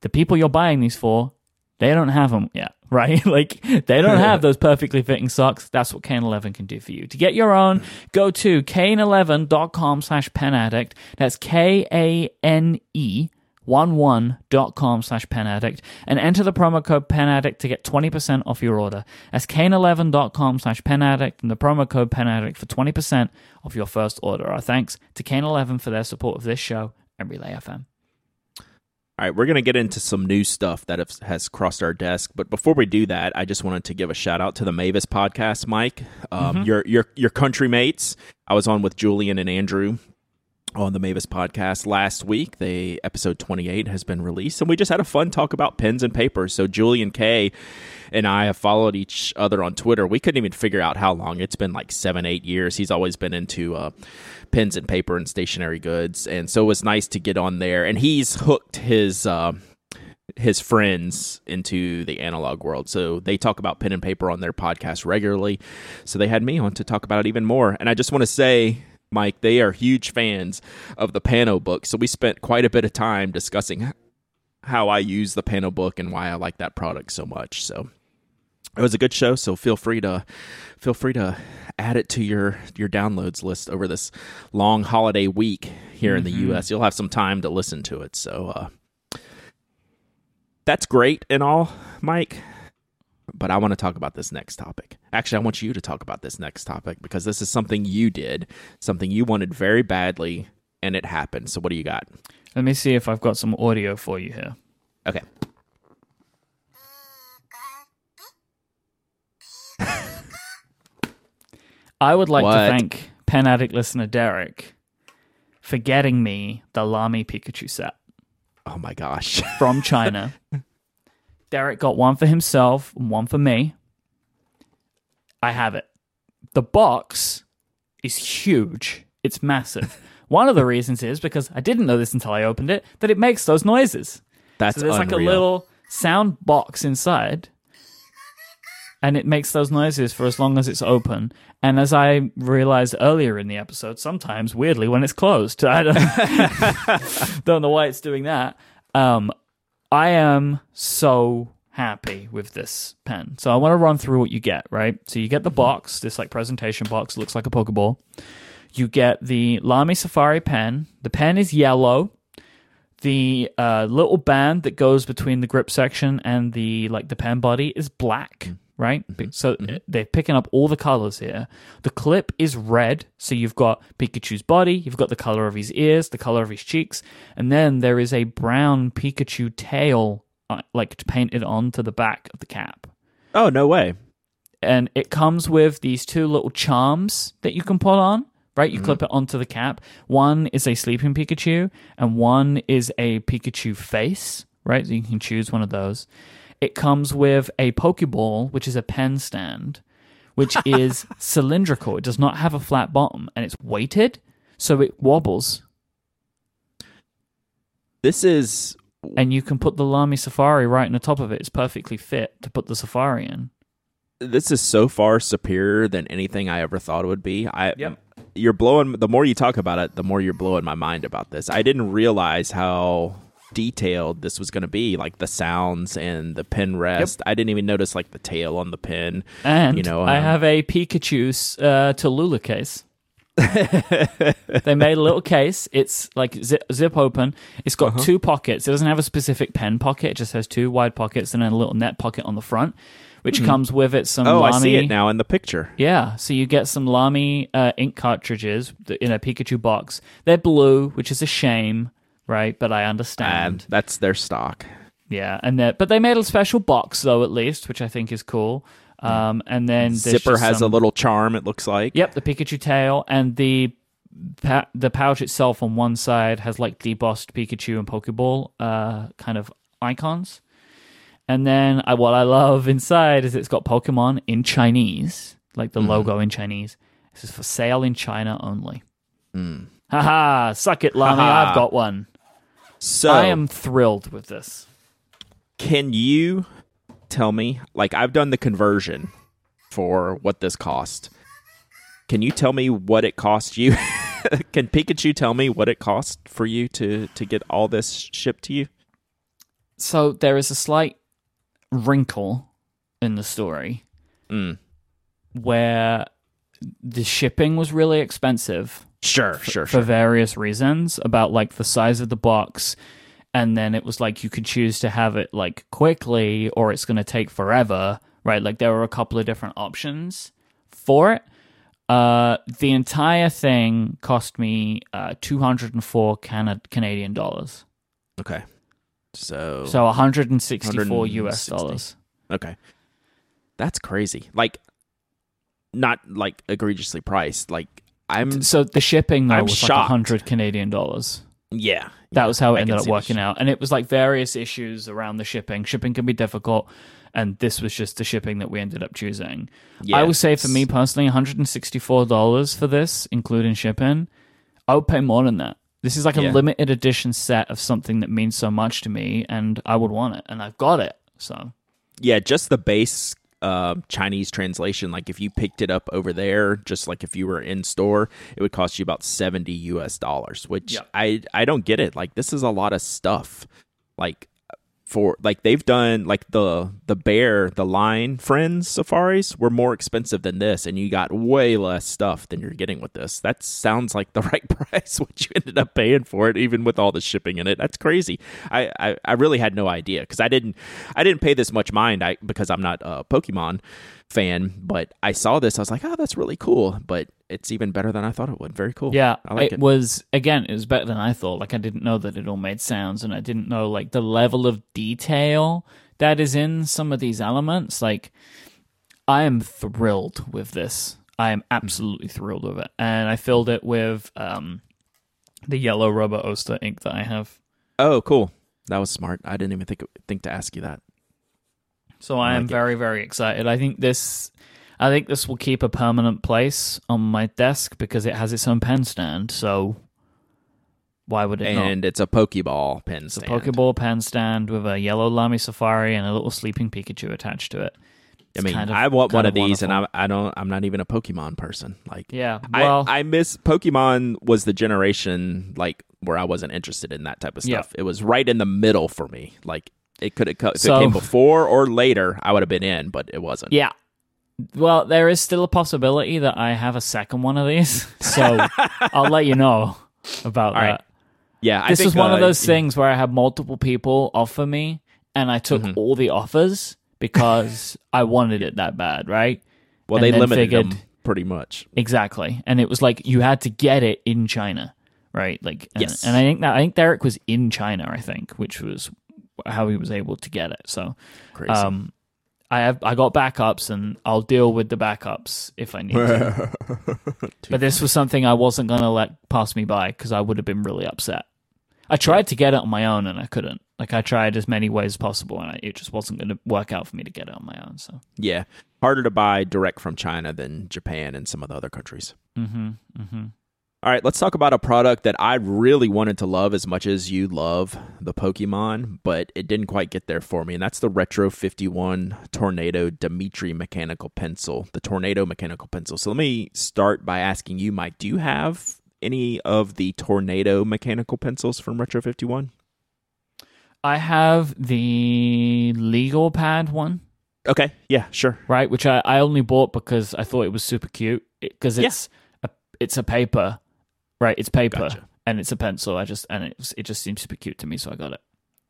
the people you're buying these for, they don't have them yet, right? like they don't have those perfectly fitting socks. That's what Kane 11 can do for you. To get your own, go to kane11.com slash pen addict. That's K-A-N-E 11.com slash pen addict and enter the promo code pen addict to get 20% off your order. That's kane11.com slash pen addict and the promo code pen addict for 20% off your first order. Our thanks to Kane11 for their support of this show and Relay FM. All right, we're going to get into some new stuff that have, has crossed our desk, but before we do that, I just wanted to give a shout out to the Mavis podcast, Myke. Um, Your your your country mates. I was on with Julian and Andrew on the Mavis podcast last week. The episode 28 has been released and we just had a fun talk about pens and paper. So Julian K and I have followed each other on Twitter. We couldn't even figure out how long. It's been like 7 8 years. He's always been into uh pens and paper and stationary goods and so it was nice to get on there and he's hooked his uh his friends into the analog world. So they talk about pen and paper on their podcast regularly. So they had me on to talk about it even more. And I just want to say, Myke, they are huge fans of the Panobook. So we spent quite a bit of time discussing how I use the Panobook and why I like that product so much. So it was a good show. So feel free to feel free to add it to your your downloads list over this long holiday week here in the U.S. You'll have some time to listen to it. So uh, that's great and all, Myke. But I want to talk about this next topic. Actually, I want you to talk about this next topic because this is something you did, something you wanted very badly, and it happened. So, what do you got? Let me see if I've got some audio for you here. Okay. I would like What? to thank Pen Addict listener Derek for getting me the Lamy Pikachu set Oh my gosh. from China. Derek got one for himself and one for me. I have it. The box is huge. It's massive. one of the reasons is because I didn't know this until I opened it that it makes those noises. That's So there's like a little sound box inside, and it makes those noises for as long as it's open. And as I realized earlier in the episode, sometimes weirdly when it's closed, I don't, don't know why it's doing that. Um, I am so happy with this pen. So I want to run through what you get. Right, so you get the box, this like presentation box, looks like a Pokeball. You get the Lamy Safari pen. The pen is yellow the uh, little band that goes between the grip section and the like the pen body is black right mm-hmm. so mm-hmm. they're picking up all the colors here the clip is red so you've got pikachu's body you've got the color of his ears the color of his cheeks and then there is a brown pikachu tail uh, like painted onto the back of the cap Oh, no way. and it comes with these two little charms that you can put on. Right, you mm-hmm. clip it onto the cap. One is a sleeping Pikachu, and one is a Pikachu face. Right, so you can choose one of those. It comes with a Pokeball, which is a pen stand, which is cylindrical. It does not have a flat bottom, and it's weighted, so it wobbles. This is And you can put the Lamy Safari right on the top of it. It's perfectly fit to put the Safari in. this is so far superior than anything I ever thought it would be. I Yep. you're blowing the more you talk about it, the more you're blowing my mind about this. I didn't realize how detailed this was going to be, like the sounds and the pen rest. I didn't even notice like the tail on the pen. And You know, I um, have a Pikachu uh, Tallulah case. they made a little case. It's like zip, zip open. It's got Uh-huh. two pockets. It doesn't have a specific pen pocket. It just has two wide pockets and then a little net pocket on the front, which comes with it some Oh, Lamy. I see it now in the picture. Yeah, so you get some Lamy uh, ink cartridges in a Pikachu box. They're blue, which is a shame, right? But I understand. And that's their stock. Yeah, and that, but they made a special box though, at least, which I think is cool. Um, and then Zipper has some- a little charm. It looks like. Yep, the Pikachu tail and the pa- the pouch itself on one side has like debossed Pikachu and Pokeball uh, kind of icons. And then I, what I love inside is it's got Pokemon in Chinese, like the logo in Chinese. This is for sale in China only. Haha, suck it, Lamy. Haha. I've got one. So I am thrilled with this. Can you tell me? Like I've done the conversion for what this cost. Can you tell me what it cost you? Can Pikachu tell me what it cost for you to to get all this shipped to you? So there is a slight wrinkle in the story Mm. where the shipping was really expensive Sure, sure, for various reasons about like the size of the box and then it was like you could choose to have it like quickly or it's going to take forever right like there were a couple of different options for it uh the entire thing cost me uh 204 Cana- canadian dollars Okay. So, so 164 us dollars okay. That's crazy. Like not like egregiously priced. Like I'm so the shipping though I'm was like shocked. 100 canadian dollars yeah. That was how it I ended up working out. And it was like various issues around the shipping. Shipping can be difficult, and this was just the shipping that we ended up choosing. I would say for me personally, $164 for this, including shipping, I would pay more than that. This is like a Yeah. limited edition set of something that means so much to me, and I would want it, and I've got it. So yeah, just the base uh, Chinese translation. Like if you picked it up over there, just like if you were in store, it would cost you about seventy U.S. dollars. Which Yeah. I I don't get it. Like this is a lot of stuff. Like for like they've done like the the bear the line friends safaris were more expensive than this and you got way less stuff than you're getting with this. That sounds like the right price what you ended up paying for it even with all the shipping in it. That's crazy. I i, I really had no idea because i didn't i didn't pay this much mind I, because i'm not a pokemon fan but i saw this i was like oh that's really cool but it's even better than i thought it would very cool Yeah, i like it, it, was again. It was better than I thought. Like I didn't know that it all made sounds, and I didn't know like the level of detail that is in some of these elements. Like I am thrilled with this. I am absolutely thrilled with it, and I filled it with um, the yellow Robert Oster ink that I have. oh cool that was smart i didn't even think think to ask you that So I, I am like it. very very excited. I think this. I think this will keep a permanent place on my desk because it has its own pen stand. So why would it not? and it's a pokeball pen It's a stand. Pokeball pen stand with a yellow Lamy Safari and a little sleeping Pikachu attached to it. I mean, kind of- I want one kind of these, and wonderful. I, I don't. I'm not even a Pokemon person. Like, yeah. Well, I, I miss Pokemon. Was the generation like where I wasn't interested in that type of Yeah. stuff? It was right in the middle for me. Like, it could have. If So- it came before or later, I would have been in, but it wasn't. yeah. Well, there is still a possibility that I have a second one of these, so I'll let you know about All that. right. Yeah, I This think, was one uh, of those things where I had multiple people offer me, and I Mm-hmm. took all the offers because I wanted it that bad, right? Well, and they limited figured- them pretty much. Exactly. And it was like you had to get it in China, right? Like and, Yes. and I think that I think Derek was in China, I think, which was how he was able to get it. So Crazy. um I have I got backups and I'll deal with the backups if I need to. but this was something I wasn't going to let pass me by cuz I would have been really upset. I tried to get it on my own and I couldn't. Like I tried as many ways as possible and I, it just wasn't going to work out for me to get it on my own. So yeah, harder to buy direct from China than Japan and some of the other countries. Mm-hmm. mhm All right, let's talk about a product that I really wanted to love as much as you love the Pokemon, but it didn't quite get there for me, and that's the Retro 51 Tornado Dimitri mechanical pencil, the Tornado mechanical pencil. So let me start by asking you, Myke, do you have any of the Tornado mechanical pencils from Retro 51? I have the legal pad one, Okay, yeah, sure. right? Which I, I only bought because I thought it was super cute because Yeah. it's a it's a paper, right? It's paper Gotcha. and it's a pencil. I just and it it just seemed super cute to me, so I got it.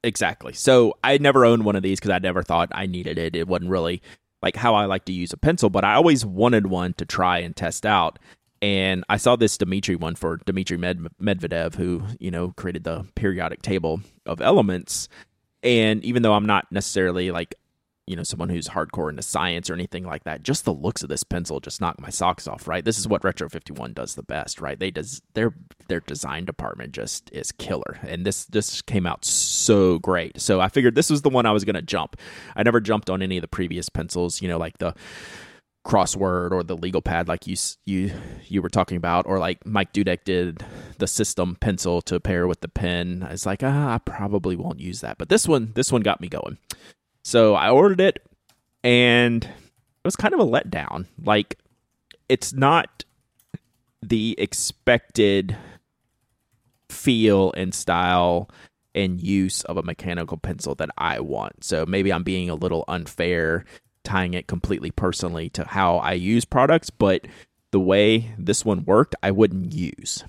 Exactly. So I never owned one of these because I never thought I needed it. It wasn't really like how I like to use a pencil, but I always wanted one to try and test out. And I saw this Dimitri one for Dmitry Med- Medvedev, who you know created the periodic table of elements. And even though I'm not necessarily like you know someone who's hardcore into science or anything like that, just the looks of this pencil just knocked my socks off. Right, this is what Retro 51 does the best. Right, they does their their design department just is killer, and this this came out so great. So I figured this was the one I was going to jump. I never jumped on any of the previous pencils, you know, like the crossword or the legal pad like you you you were talking about or like Mike Dudek did the system pencil to pair with the pen it's like ah, I probably won't use that but this one this one got me going so I ordered it and it was kind of a letdown like it's not the expected feel and style and use of a mechanical pencil that I want. So maybe I'm being a little unfair tying it completely personally to how I use products, but the way this one worked, I wouldn't use.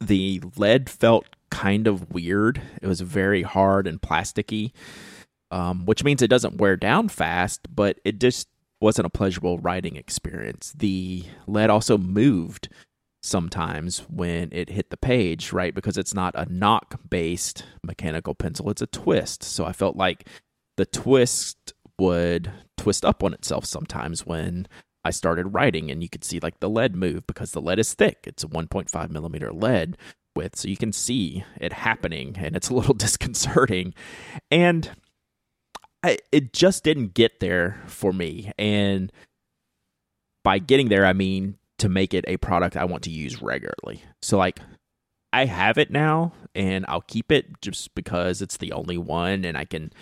The lead felt kind of weird. It was very hard and plasticky, um, which means it doesn't wear down fast, but it just wasn't a pleasurable writing experience. The lead also moved sometimes when it hit the page, right? Because it's not a knock based mechanical pencil, it's a twist. So I felt like the twist would twist up on itself sometimes when I started writing, and you could see like the lead move because the lead is thick. It's a 1.5 millimeter lead width, so you can see it happening, and it's a little disconcerting. And I, it just didn't get there for me. And by getting there, I mean to make it a product I want to use regularly. So, like, I have it now and I'll keep it just because it's the only one and I can,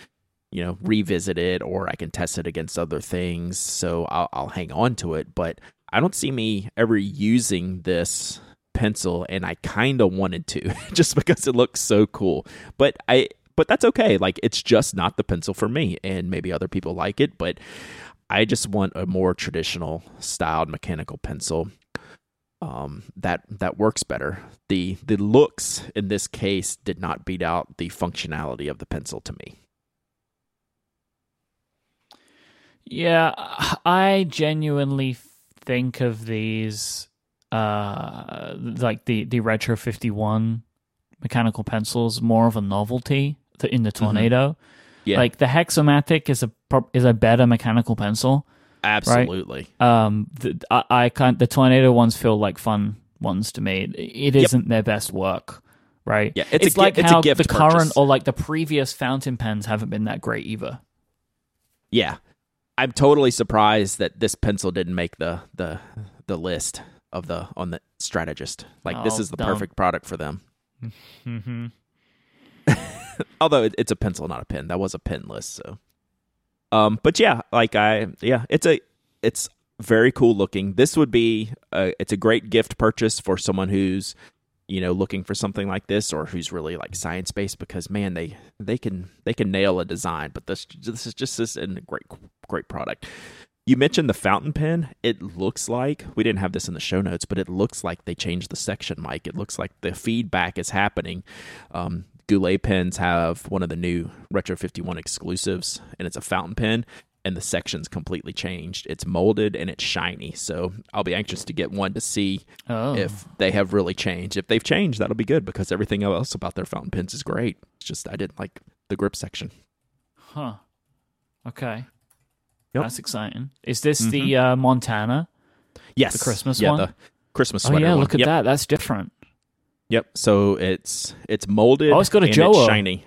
you know, revisit it or I can test it against other things. So, I'll, I'll hang on to it. But I don't see me ever using this pencil and I kind of wanted to just because it looks so cool. But I, but that's okay. Like, it's just not the pencil for me. And maybe other people like it, but I just want a more traditional styled mechanical pencil um, that that works better. the The looks in this case did not beat out the functionality of the pencil to me. Yeah, I genuinely think of these uh like the the Retro 51 mechanical pencils more of a novelty in the Tornado. Yeah, Like the Hexomatic is a is a better mechanical pencil. absolutely. Um the, I, I can't the Tornado ones feel like fun ones to me. It, it Yep. isn't their best work. Right. Yeah, it's a like it's how the current or like the previous fountain pens haven't been that great either. Yeah, I'm totally surprised that this pencil didn't make the the the list of the on the strategist. Like this Oh, is the don't. perfect product for them. Mm-hmm. although it, it's a pencil not a pen. That was a pen list so. Um but yeah like i yeah it's a it's very cool looking. This would be a, it's a great gift purchase for someone who's you know looking for something like this or who's really like science based because man they they can they can nail a design but this this is just this and a great great product. You mentioned the fountain pen. It looks like we didn't have this in the show notes but it looks like they changed the section Myke. It looks like the feedback is happening. Um, Goulet pens have one of the new Retro 51 exclusives, and it's a fountain pen, and the section's completely changed. It's molded and it's shiny. So I'll be anxious to get one to see Oh. if they have really changed. If they've changed, that'll be good because everything else about their fountain pens is great. It's just I didn't like the grip section. Huh. Okay. Yep. That's exciting. Is this the uh, Montana? Yes, The Christmas yeah, one? the Christmas Oh yeah, one. look at Yep. that. That's different. Yep. So it's it's molded. Oh, it's got a JoWo. shiny.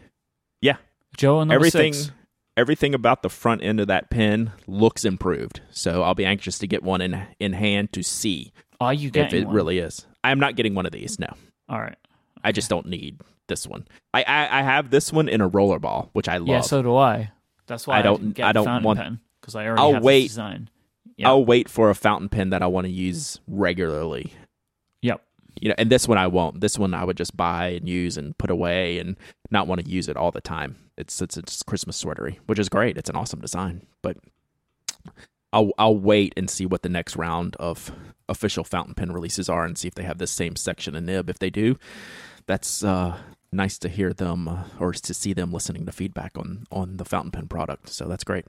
Yeah. Joe and number everything six. everything about the front end of that pen looks improved. So I'll be anxious to get one in in hand to see Are you getting if it one? really is. I'm not getting one of these. No, All right. I just don't need this one. I I, I have this one in a rollerball, which I love. Yeah, so do I. That's why I, I don't- get I don't fountain want- pen because I already I'll have wait. this design. Yeah. I'll wait for a fountain pen that I want to use regularly. Yep. You know, and this one I won't. This one I would just buy and use and put away and not want to use it all the time. It's it's it's Christmas sweatery, which is great. It's an awesome design, but I'll I'll wait and see what the next round of official fountain pen releases are and see if they have this same section and nib. If they do, that's uh, nice to hear them uh, or to see them listening to feedback on on the fountain pen product. So that's great.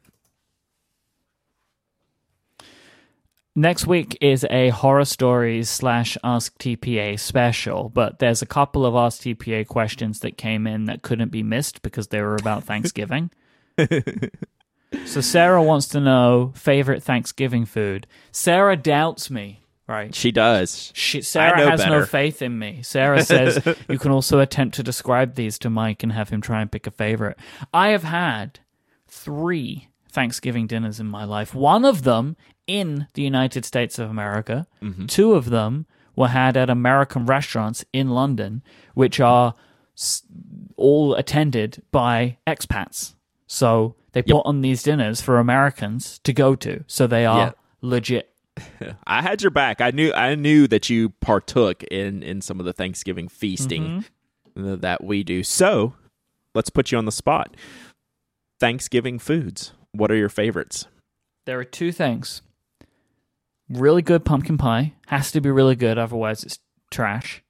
Next week is a horror stories slash Ask TPA special, but there's a couple of Ask TPA questions that came in that couldn't be missed because they were about Thanksgiving. so Sarah wants to know favorite Thanksgiving food. Sarah doubts me, right? She does. She, Sarah know has no faith in me. Sarah says you can also attempt to describe these to Myke and have him try and pick a favorite. I have had three Thanksgiving dinners in my life. One of them in the United States of America. Mm-hmm. Two of them were had at American restaurants in London, which are all attended by expats. So they put on these dinners for Americans to go to. So they are Yeah. legit. I had your back. I knew I knew that you partook in in some of the Thanksgiving feasting Mm-hmm. that we do. So, let's put you on the spot. Thanksgiving foods. What are your favorites? There are two things. Really good pumpkin pie has to be really good, otherwise it's trash.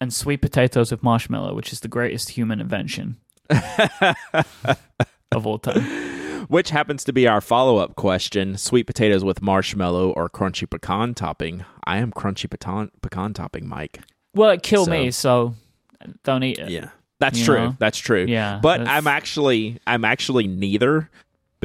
And sweet potatoes with marshmallow, which is the greatest human invention of all time. Which happens to be our follow-up question, sweet potatoes with marshmallow or crunchy pecan topping. I am crunchy pecan pecan topping, Myke. Well, it killed So- me, so don't eat it. Yeah. That's true. know? That's true. Yeah, But that's- I'm actually I'm actually neither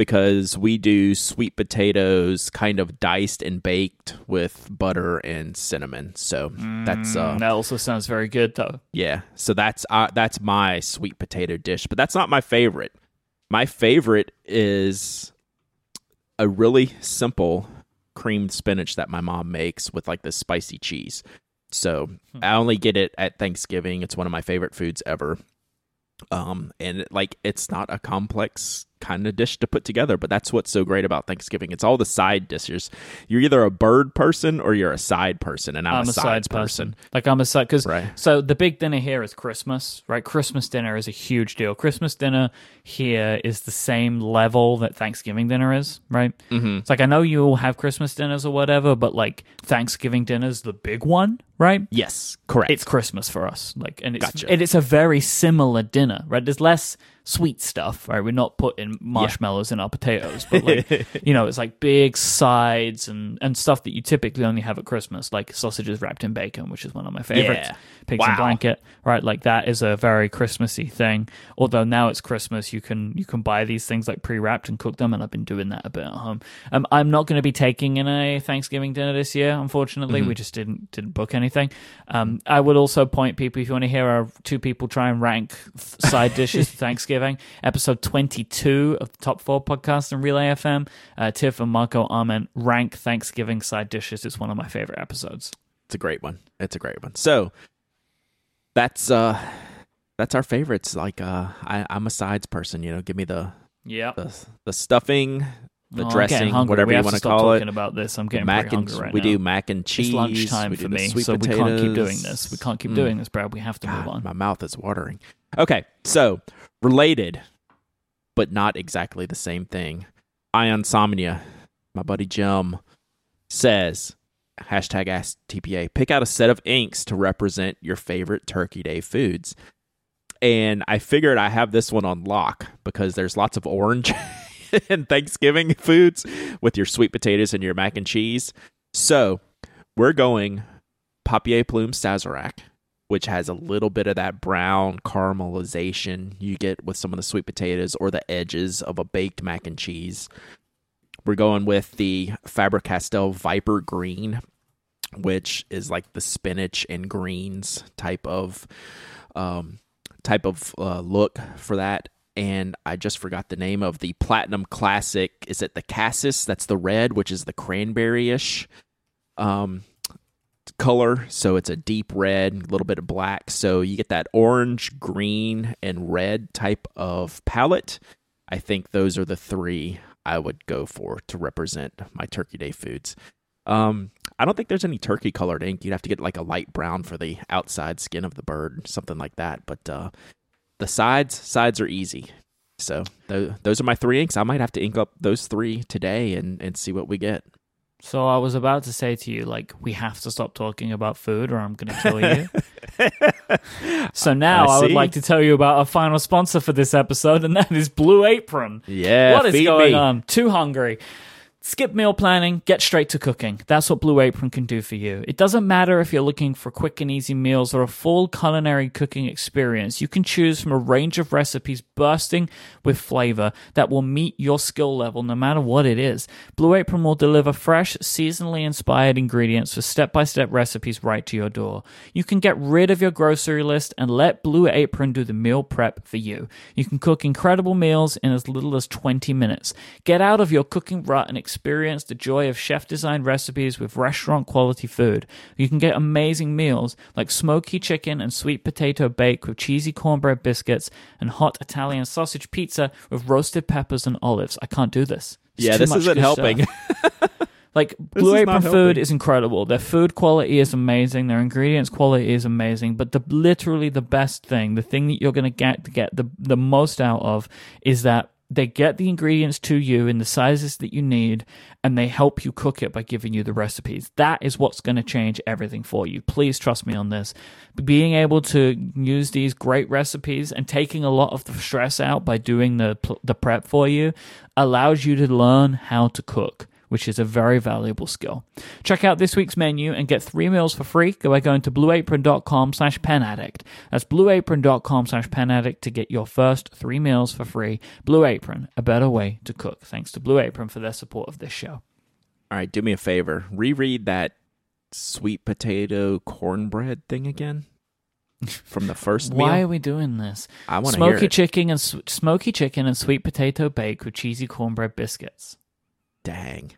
because we do sweet potatoes kind of diced and baked with butter and cinnamon. So that's uh that also sounds very good, though. yeah. So that's uh, that's my sweet potato dish, but that's not my favorite. My favorite is a really simple creamed spinach that my mom makes with like this spicy cheese. So I only get it at Thanksgiving. It's one of my favorite foods ever. Um, and it, like it's not a complex kind of dish to put together, but that's what's so great about Thanksgiving. It's all the side dishes. You're either a bird person or you're a side person, and I'm, I'm a a side person. person. Like I'm a side because Right. so the big dinner here is Christmas, right? Christmas dinner is a huge deal. Christmas dinner here is the same level that Thanksgiving dinner is, right? Mm-hmm. It's like I know you all have Christmas dinners or whatever, but like Thanksgiving dinner's the big one, right? Yes, correct. It's Christmas for us, like, and it's Gotcha. and it's a very similar dinner, right? There's less sweet stuff, right? We're not putting marshmallows in our potatoes, but like, you know, it's like big sides and and stuff that you typically only have at Christmas, like sausages wrapped in bacon, which is one of my favorites. Yeah. Pigs Wow. and blanket, right? Like that is a very Christmassy thing. Although now it's Christmas, you can you can buy these things like pre-wrapped and cook them, and I've been doing that a bit at home. Um, I'm not going to be taking in a Thanksgiving dinner this year, unfortunately. Mm-hmm. We just didn't didn't book anything. Um, I would also point people if you want to hear our two people try and rank side dishes for Thanksgiving. Episode 22 of the Top Four podcast on Relay FM. Uh, Tiff and Marco Arment rank Thanksgiving side dishes. It's one of my favorite episodes. It's a great one. It's a great one. So that's uh that's our favorites. Like uh I, I'm a sides person, you know, give me the Yep. the, the stuffing, the Oh, dressing, whatever we you want to call talking it. about this. I'm getting mac and hungry right we now. do mac and cheese. it's lunchtime for me, so we can't keep doing this. We can't keep Mm. doing this, Brad. We have to move on. my mouth is watering. Okay, so related, but not exactly the same thing. Ion Somnia, my buddy Jim, says hashtag ask TPA. Pick out a set of inks to represent your favorite Turkey Day foods. And I figured I have this one on lock because there's lots of orange and Thanksgiving foods with your sweet potatoes and your mac and cheese. So we're going Papier Plume Sazerac, which has a little bit of that brown caramelization you get with some of the sweet potatoes or the edges of a baked mac and cheese. We're going with the Faber Castell Viper Green, which is like the spinach and greens type of um, type of uh, look for that. And I just forgot the name of the Platinum Classic. Is it the Cassis? That's the red, which is the cranberry ish um, color. So it's a deep red, a little bit of black. So you get that orange, green, and red type of palette. I think those are the three I would go for to represent my Turkey Day foods. Um, I don't think there's any turkey colored ink. You'd have to get like a light brown for the outside skin of the bird, something like that. But uh, the sides, sides are easy. So th- those are my three inks. I might have to ink up those three today and, and see what we get. So I was about to say to you, like, we have to stop talking about food or I'm going to kill you. so now I, I, would like to tell you about our final sponsor for this episode, and that is Blue Apron. Yeah, what is going me. on? Too hungry. Skip meal planning, get straight to cooking. That's what Blue Apron can do for you. It doesn't matter if you're looking for quick and easy meals or a full culinary cooking experience. You can choose from a range of recipes bursting with flavor that will meet your skill level no matter what it is. Blue Apron will deliver fresh, seasonally inspired ingredients for step by step recipes right to your door. You can get rid of your grocery list and let Blue Apron do the meal prep for you. You can cook incredible meals in as little as 20 minutes. Get out of your cooking rut and experience the joy of chef designed recipes with restaurant quality food. You can get amazing meals like smoky chicken and sweet potato bake with cheesy cornbread biscuits and hot Italian sausage pizza with roasted peppers and olives. I can't do this. It's yeah, this isn't helping. Like Blue Apron food is incredible. Their food quality is amazing. Their ingredients quality is amazing. But the literally the best thing, the thing that you're going to get to get the the most out of, is that they get the ingredients to you in the sizes that you need and they help you cook it by giving you the recipes. That is what's going to change everything for you. Please trust me on this. Being able to use these great recipes and taking a lot of the stress out by doing the the prep for you allows you to learn how to cook which is a very valuable skill. Check out this week's menu and get three meals for free by going to blueapron.com slash penaddict. That's blueapron.com slash penaddict to get your first three meals for free. Blue Apron, a better way to cook. Thanks to Blue Apron for their support of this show. All right, do me a favor. Reread that sweet potato cornbread thing again from the first Why meal. are we doing this? I want to smoky chicken and smoky chicken and sweet potato bake with cheesy cornbread biscuits. Dang.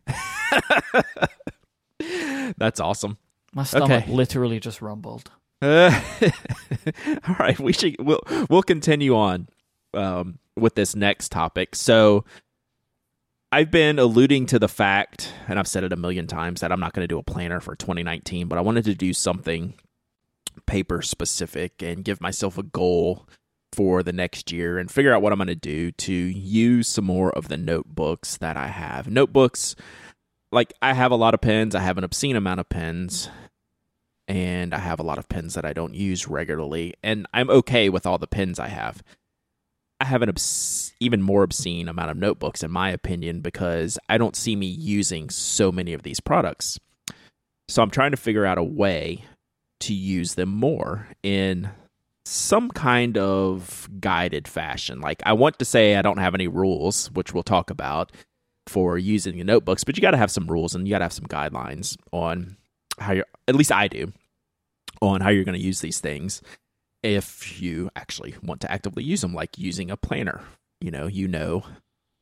That's awesome. My stomach okay. literally just rumbled. Uh, all right, we should we'll we'll continue on um, with this next topic. So I've been alluding to the fact, and I've said it a million times, that I'm not going to do a planner for 2019, but I wanted to do something paper specific and give myself a goal for the next year and figure out what I'm going to do to use some more of the notebooks that I have. Notebooks, like I have a lot of pens, I have an obscene amount of pens, and I have a lot of pens that I don't use regularly, and I'm okay with all the pens I have. I have an obs- even more obscene amount of notebooks, in my opinion, because I don't see me using so many of these products. So I'm trying to figure out a way to use them more in some kind of guided fashion. Like I want to say I don't have any rules, which we'll talk about for using the notebooks, but you got to have some rules and you got to have some guidelines on how you're, at least I do on how you're going to use these things if you actually want to actively use them like using a planner. You know, you know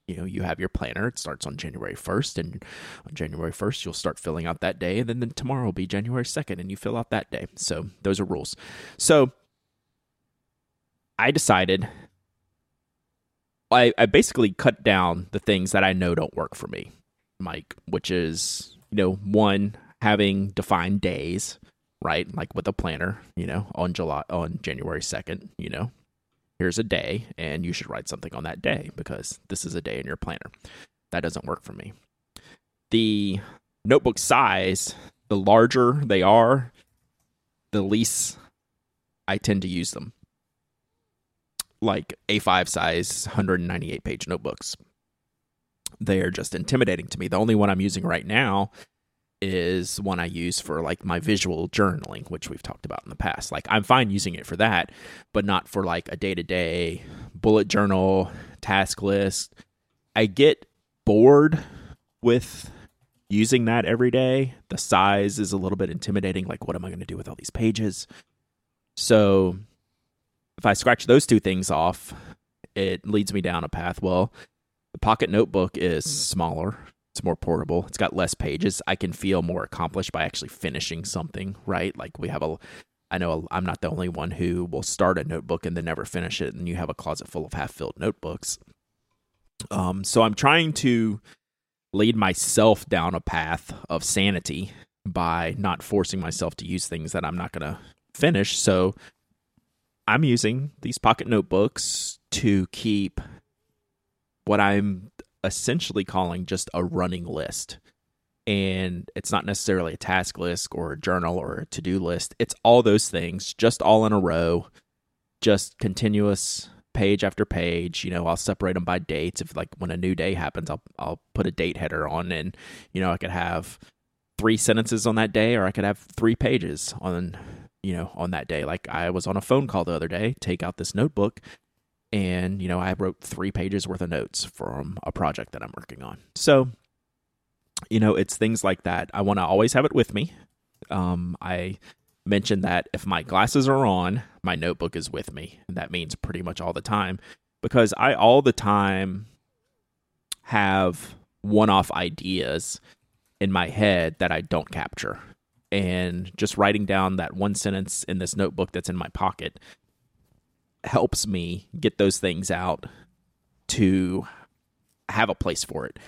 you know you have your planner it starts on january 1st and on january 1st you'll start filling out that day and then, then tomorrow will be january 2nd and you fill out that day so those are rules so I decided I, I basically cut down the things that I know don't work for me, Myke, which is, you know, one, having defined days, right? Like with a planner, you know, on July on January 2nd, you know, here's a day and you should write something on that day because this is a day in your planner. That doesn't work for me. The notebook size, the larger they are, the least I tend to use them like A5 size 198 page notebooks. They are just intimidating to me. The only one I'm using right now is one I use for like my visual journaling, which we've talked about in the past. Like I'm fine using it for that, but not for like a day to day bullet journal, task list. I get bored with using that every day. The size is a little bit intimidating. Like, what am I going to do with all these pages? So if I scratch those two things off, it leads me down a path. Well, the pocket notebook is smaller, it's more portable, it's got less pages. I can feel more accomplished by actually finishing something, right? Like we have a I know I'm not the only one who will start a notebook and then never finish it, and you have a closet full of half filled notebooks. Um, so I'm trying to lead myself down a path of sanity by not forcing myself to use things that I'm not going to finish. So I'm using these pocket notebooks to keep what I'm essentially calling just a running list. And it's not necessarily a task list or a journal or a to do list. It's all those things, just all in a row, just continuous page after page. You know, I'll separate them by dates. If like when a new day happens, I'll I'll put a date header on, and you know, I could have three sentences on that day, or I could have three pages on you know on that day. Like I was on a phone call the other day. Take out this notebook and you know i wrote three pages worth of notes from a project that i'm working on so you know it's things like that i want to always have it with me um, i mentioned that if my glasses are on my notebook is with me and that means pretty much all the time because i all the time have one-off ideas in my head that i don't capture and just writing down that one sentence in this notebook that's in my pocket helps me get those things out to have a place for it.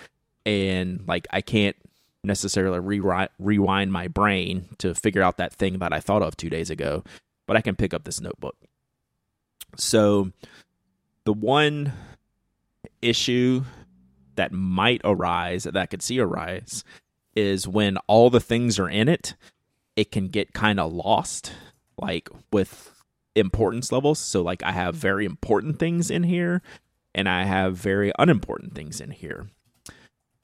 And like I can't necessarily rewind, rewind my brain to figure out that thing that I thought of 2 days ago, but I can pick up this notebook. So the one issue that might arise that I could see arise is when all the things are in it, it can get kind of lost. Like with importance levels. So like I have very important things in here and I have very unimportant things in here.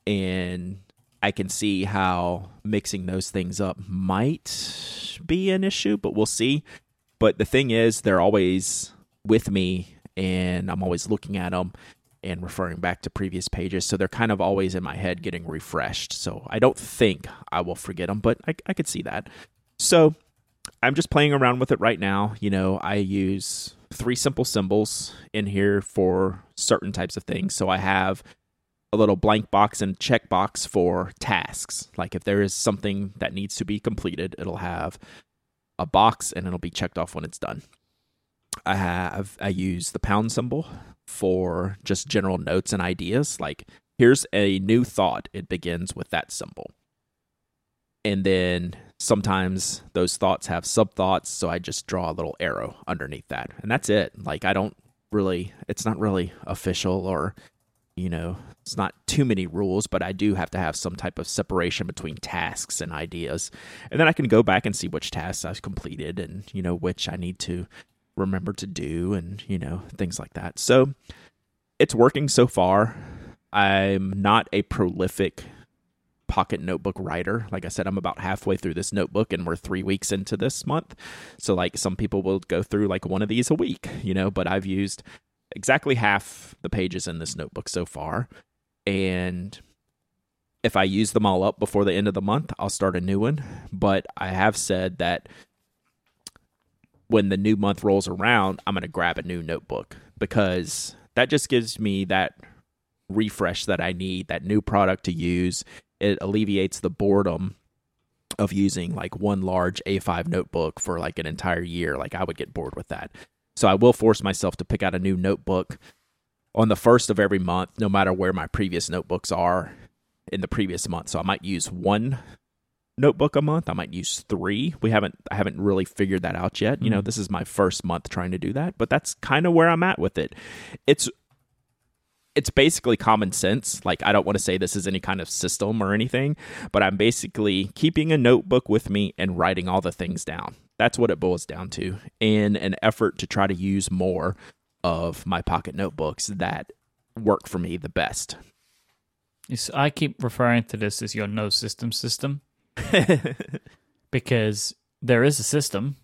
And I can see how mixing those things up might be an issue, but we'll see. But the thing is, they're always with me and I'm always looking at them and referring back to previous pages. So they're kind of always in my head getting refreshed. So I don't think I will forget them, but I, I could see that. So I'm just playing around with it right now. You know, I use three simple symbols in here for certain types of things. So I have a little blank box and check box for tasks. Like if there is something that needs to be completed, it'll have a box and it'll be checked off when it's done. I have I use the pound symbol for just general notes and ideas. Like here's a new thought. It begins with that symbol. And then sometimes those thoughts have sub thoughts so i just draw a little arrow underneath that and that's it like i don't really it's not really official or you know it's not too many rules but i do have to have some type of separation between tasks and ideas and then i can go back and see which tasks i've completed and you know which i need to remember to do and you know things like that so it's working so far i'm not a prolific pocket notebook writer. Like I said, I'm about halfway through this notebook and we're three weeks into this month. So, like, some people will go through like one of these a week, you know, but I've used exactly half the pages in this notebook so far. And if I use them all up before the end of the month, I'll start a new one. But I have said that when the new month rolls around, I'm going to grab a new notebook because that just gives me that refresh that I need, that new product to use it alleviates the boredom of using like one large A5 notebook for like an entire year. Like I would get bored with that. So I will force myself to pick out a new notebook on the first of every month, no matter where my previous notebooks are in the previous month. So I might use one notebook a month. I might use three. We haven't I haven't really figured that out yet. Mm-hmm. You know, mm-hmm. this is my first month trying to do that, but that's kind of where I'm at with it. It's it's basically common sense. Like, I don't want to say this is any kind of system or anything, but I'm basically keeping a notebook with me and writing all the things down. That's what it boils down to in an effort to try to use more of my pocket notebooks that work for me the best. So I keep referring to this as your no system system because there is a system.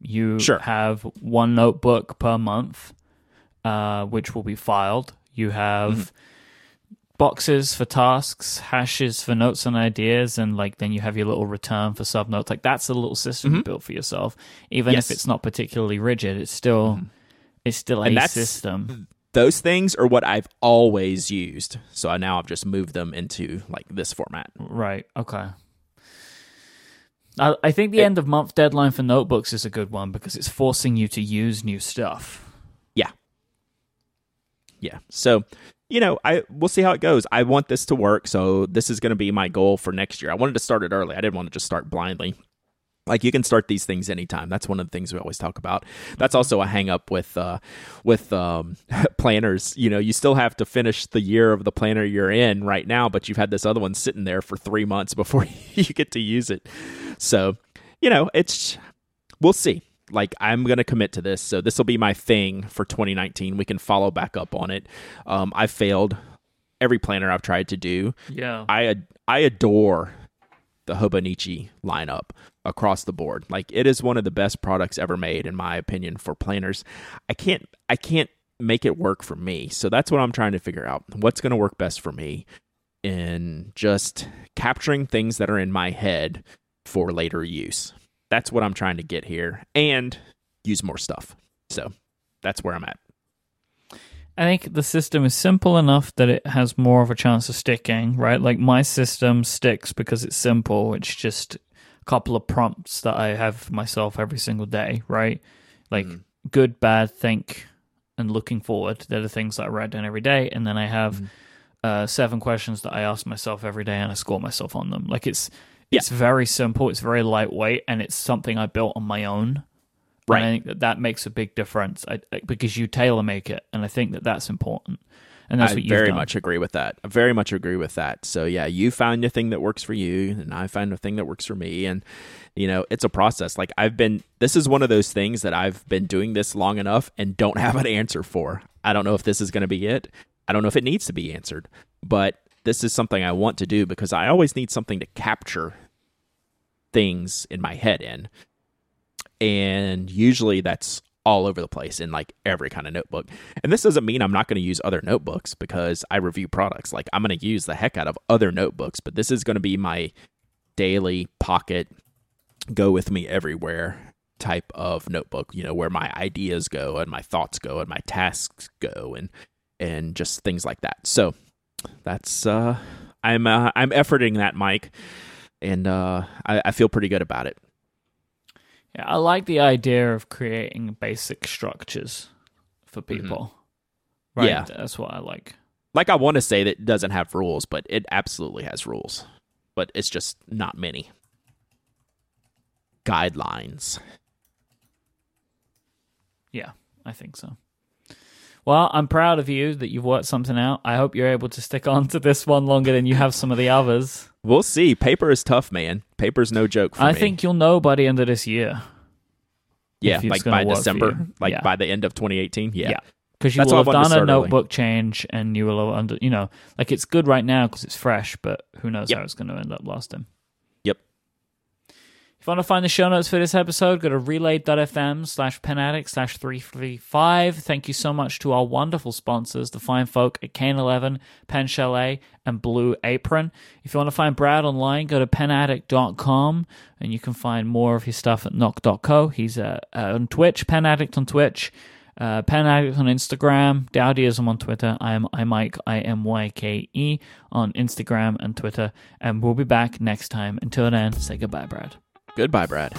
You sure. have one notebook per month, uh, which will be filed you have mm-hmm. boxes for tasks, hashes for notes and ideas, and like then you have your little return for sub notes. Like that's a little system mm-hmm. you built for yourself. Even yes. if it's not particularly rigid, it's still mm-hmm. it's still and a system. Those things are what I've always used. So now I've just moved them into like this format. Right. Okay. I, I think the it, end of month deadline for notebooks is a good one because it's forcing you to use new stuff yeah. Yeah. So you know, I we'll see how it goes. I want this to work, so this is going to be my goal for next year. I wanted to start it early. I didn't want to just start blindly. Like you can start these things anytime. That's one of the things we always talk about. That's also a hang up with uh, with um, planners. You know, you still have to finish the year of the planner you're in right now, but you've had this other one sitting there for three months before you get to use it. So, you know, it's we'll see like I'm going to commit to this. So this will be my thing for 2019. We can follow back up on it. Um, I failed every planner I've tried to do. Yeah. I I adore the Hobonichi lineup across the board. Like it is one of the best products ever made in my opinion for planners. I can't I can't make it work for me. So that's what I'm trying to figure out. What's going to work best for me in just capturing things that are in my head for later use. That's what I'm trying to get here and use more stuff. So that's where I'm at. I think the system is simple enough that it has more of a chance of sticking, right? Like my system sticks because it's simple. It's just a couple of prompts that I have myself every single day, right? Like mm. good, bad, think, and looking forward. They're the things that I write down every day. And then I have mm. uh, seven questions that I ask myself every day and I score myself on them. Like it's it's very simple, it's very lightweight, and it's something I built on my own. Right. And I think that, that makes a big difference I, because you tailor make it, and I think that that's important. And that's I what you very done. much agree with that. I very much agree with that. So yeah, you found the thing that works for you, and I found the thing that works for me, and you know it's a process. Like I've been, this is one of those things that I've been doing this long enough and don't have an answer for. I don't know if this is going to be it. I don't know if it needs to be answered, but this is something I want to do because I always need something to capture things in my head in. And usually that's all over the place in like every kind of notebook. And this doesn't mean I'm not going to use other notebooks because I review products. Like I'm going to use the heck out of other notebooks, but this is going to be my daily pocket go with me everywhere type of notebook, you know, where my ideas go and my thoughts go and my tasks go and and just things like that. So that's uh I'm uh, I'm efforting that, Myke and uh, I, I feel pretty good about it. Yeah, I like the idea of creating basic structures for mm-hmm. people. Mm-hmm. Right? Yeah, that's what I like. Like I want to say that it doesn't have rules, but it absolutely has rules. But it's just not many guidelines. Yeah, I think so. Well, I'm proud of you that you've worked something out. I hope you're able to stick on to this one longer than you have some of the others. We'll see. Paper is tough, man. Paper's no joke I me. Think you'll know by the end of this year. Yeah, like by December, like yeah. by the end of 2018. Yeah. yeah. Because you That's will have done a notebook change and you will under, you know, like it's good right now because it's fresh, but who knows yep. how it's going to end up lasting. If you want to find the show notes for this episode, go to relay.fm slash penaddict slash 335. Thank you so much to our wonderful sponsors, the fine folk at Kanilea, Pen Chalet, and Blue Apron. If you want to find Brad online, go to penaddict.com and you can find more of his stuff at knock.co. He's uh, uh, on Twitch, Penaddict on Twitch. Uh, Pen Addict on Instagram, Dowdyism on Twitter. I am iMyke I M Y K E on Instagram and Twitter, and we'll be back next time. Until then, say goodbye, Brad. Goodbye, Brad.